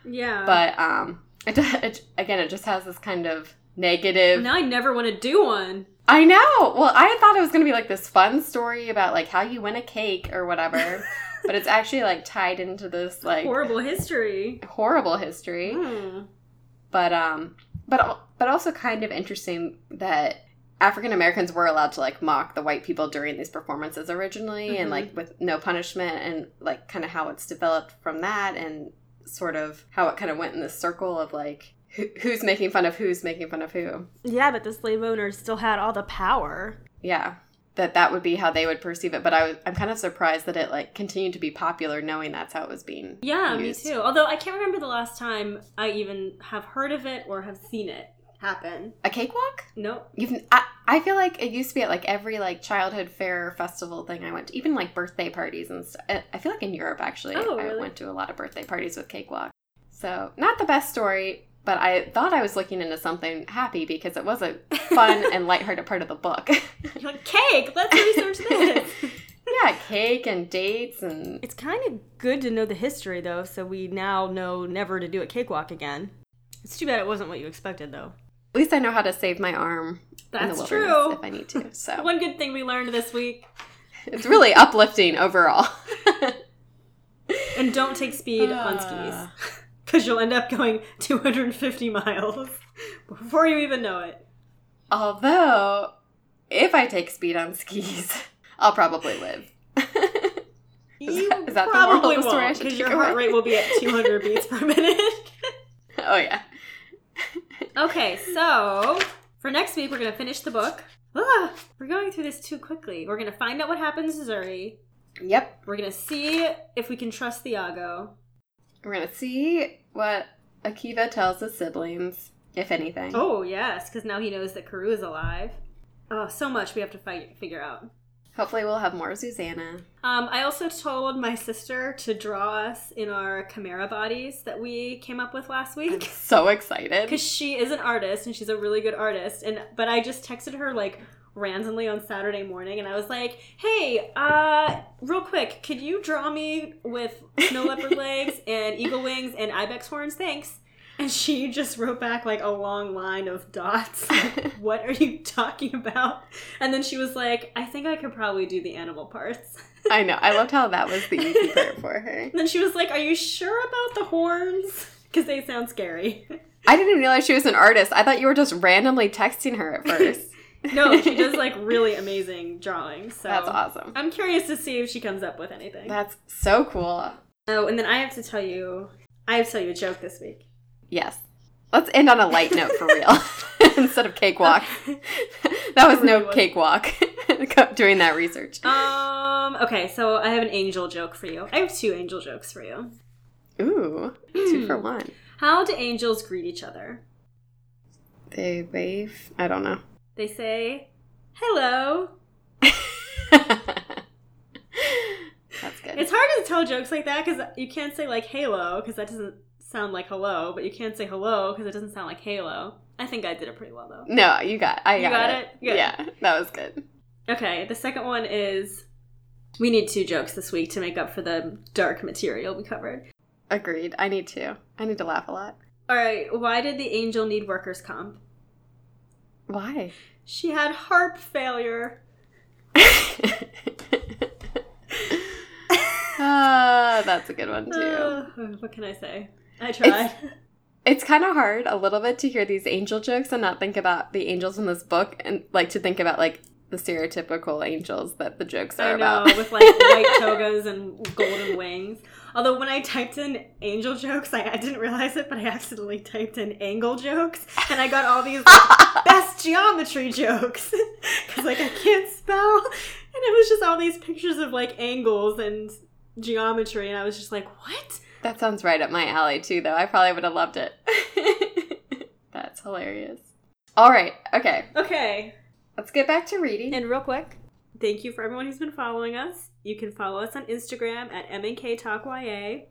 S2: Yeah.
S1: but um, it, it again, it just has this kind of negative.
S2: now I never want to do one.
S1: I know. Well, I thought it was going to be like this fun story about like how you win a cake or whatever, but it's actually like tied into this like
S2: Horrible history.
S1: horrible history.
S2: Hmm.
S1: But um but but also kind of interesting that African Americans were allowed to like mock the white people during these performances originally and
S2: Mhm.
S1: like with no punishment and like kind of how it's developed from that and sort of how it kind of went in this circle of like who, who's making fun of who's making fun of who.
S2: Yeah, but the slave owners still had all the power.
S1: yeah that that would be how they would perceive it but i was i'm kind of surprised that it like continued to be popular knowing that's how it was being
S2: Yeah,
S1: used.
S2: me too. Although I can't remember the last time I even have heard of it or have seen it happen.
S1: a cakewalk
S2: Nope.
S1: You've, I, I feel like it used to be at like every like childhood fair or festival thing I went to, even like birthday parties and stuff. I feel like in Europe actually,
S2: Oh,
S1: I went to a lot of birthday parties with cakewalk. So not the best story, but I thought I was looking into something happy because it was a fun and lighthearted part of the book.
S2: You're like, cake, let's research this.
S1: yeah, cake and dates and
S2: it's kind of good to know the history, though, so we now know never to do a cakewalk again. It's too bad it wasn't what you expected, though.
S1: at least I know how to save my arm in the
S2: That's true.
S1: if I need to. So
S2: One good thing we learned this week.
S1: it's really uplifting overall.
S2: And don't take speed on
S1: Ah.
S2: skis. Because you'll end up going 250 miles before you even know it.
S1: Although, if I take speed on skis, I'll probably live. Is
S2: You
S1: that- is that moral
S2: probably
S1: the I
S2: won't, because your heart rate will be at 200 beats per minute.
S1: oh yeah.
S2: Okay, so for next week, we're going to finish the book. Ah, we're going through this too quickly. We're going to find out what happens to Ziri.
S1: Yep.
S2: We're going to see if we can trust Thiago.
S1: We're gonna see what Akiva tells his siblings, if anything.
S2: Oh, yes, because now he knows that Karou is alive. Oh, so much we have to fight, figure out.
S1: Hopefully, we'll have more Zuzana.
S2: Um, I also told my sister to draw us in our chimera bodies that we came up with last
S1: I'm
S2: week.
S1: so excited.
S2: because she is an artist and she's a really good artist and but i just texted her like randomly on Saturday morning, and I was like, "Hey, uh, real quick, could you draw me with snow leopard legs and eagle wings and ibex horns? Thanks." And she just wrote back like a long line of dots. Like, what are you talking about? And then she was like, I think I could probably do the animal parts.
S1: I know. I loved how that was the easy part for her.
S2: And then she was like, Are you sure about the horns? Because they sound scary.
S1: I didn't even realize she was an artist. I thought you were just randomly texting her at first.
S2: No, she does like really amazing drawings. So
S1: That's awesome.
S2: I'm curious to see if she comes up with anything.
S1: That's so cool.
S2: oh, and then I have to tell you, I have to tell you a joke this week.
S1: Yes. Let's end on a light note for real instead of cakewalk. that was no cakewalk doing that research.
S2: Um. Okay, so I have an angel joke for you. I have two angel jokes for you.
S1: Ooh, two
S2: Hmm.
S1: for one.
S2: How do angels greet each other?
S1: They wave. I don't know.
S2: They say, "Hello."
S1: That's good.
S2: It's hard to tell jokes like that because you can't say like "halo" because that doesn't sound like hello, but you can't say hello because it doesn't sound like halo. I think I did it pretty well though.
S1: no, you got. I
S2: You
S1: got,
S2: got
S1: it.
S2: it?
S1: Yeah, that was good.
S2: Okay, the second one is we need two jokes this week to make up for the dark material we covered.
S1: Agreed. I need to. I need to laugh a lot.
S2: All right, why did the angel need workers' comp?
S1: Why?
S2: She had harp failure.
S1: Ah, that's a good one too.
S2: Uh, what can I say? I tried.
S1: It's kind of hard a little bit to hear these angel jokes and not think about the angels in this book and like to think about like the stereotypical angels that the jokes are
S2: I know,
S1: about.
S2: with like white togas and golden wings. Although when I typed in angel jokes, I, I didn't realize it, but I accidentally typed in angle jokes, and I got all these like, best geometry jokes because like I can't spell, and it was just all these pictures of like angles and geometry, and I was just like, what?
S1: that sounds right up my alley too, though. I probably would have loved it. that's hilarious. All right. Okay.
S2: Okay,
S1: Let's get back to reading.
S2: and real quick, thank you for everyone who's been following us. You can follow us on Instagram at mnktalkya,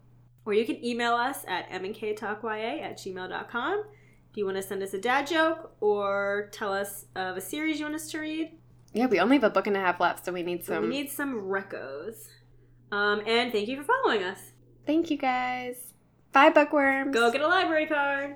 S2: or you can email us at mnktalkya at gmail.com. If you want to send us a dad joke or tell us of a series you want us to read,
S1: yeah, we only have a book and a half left, so we need some.
S2: we need some recos. Um, and thank you for following us.
S1: Thank you guys. Bye, bookworms.
S2: Go get a library card.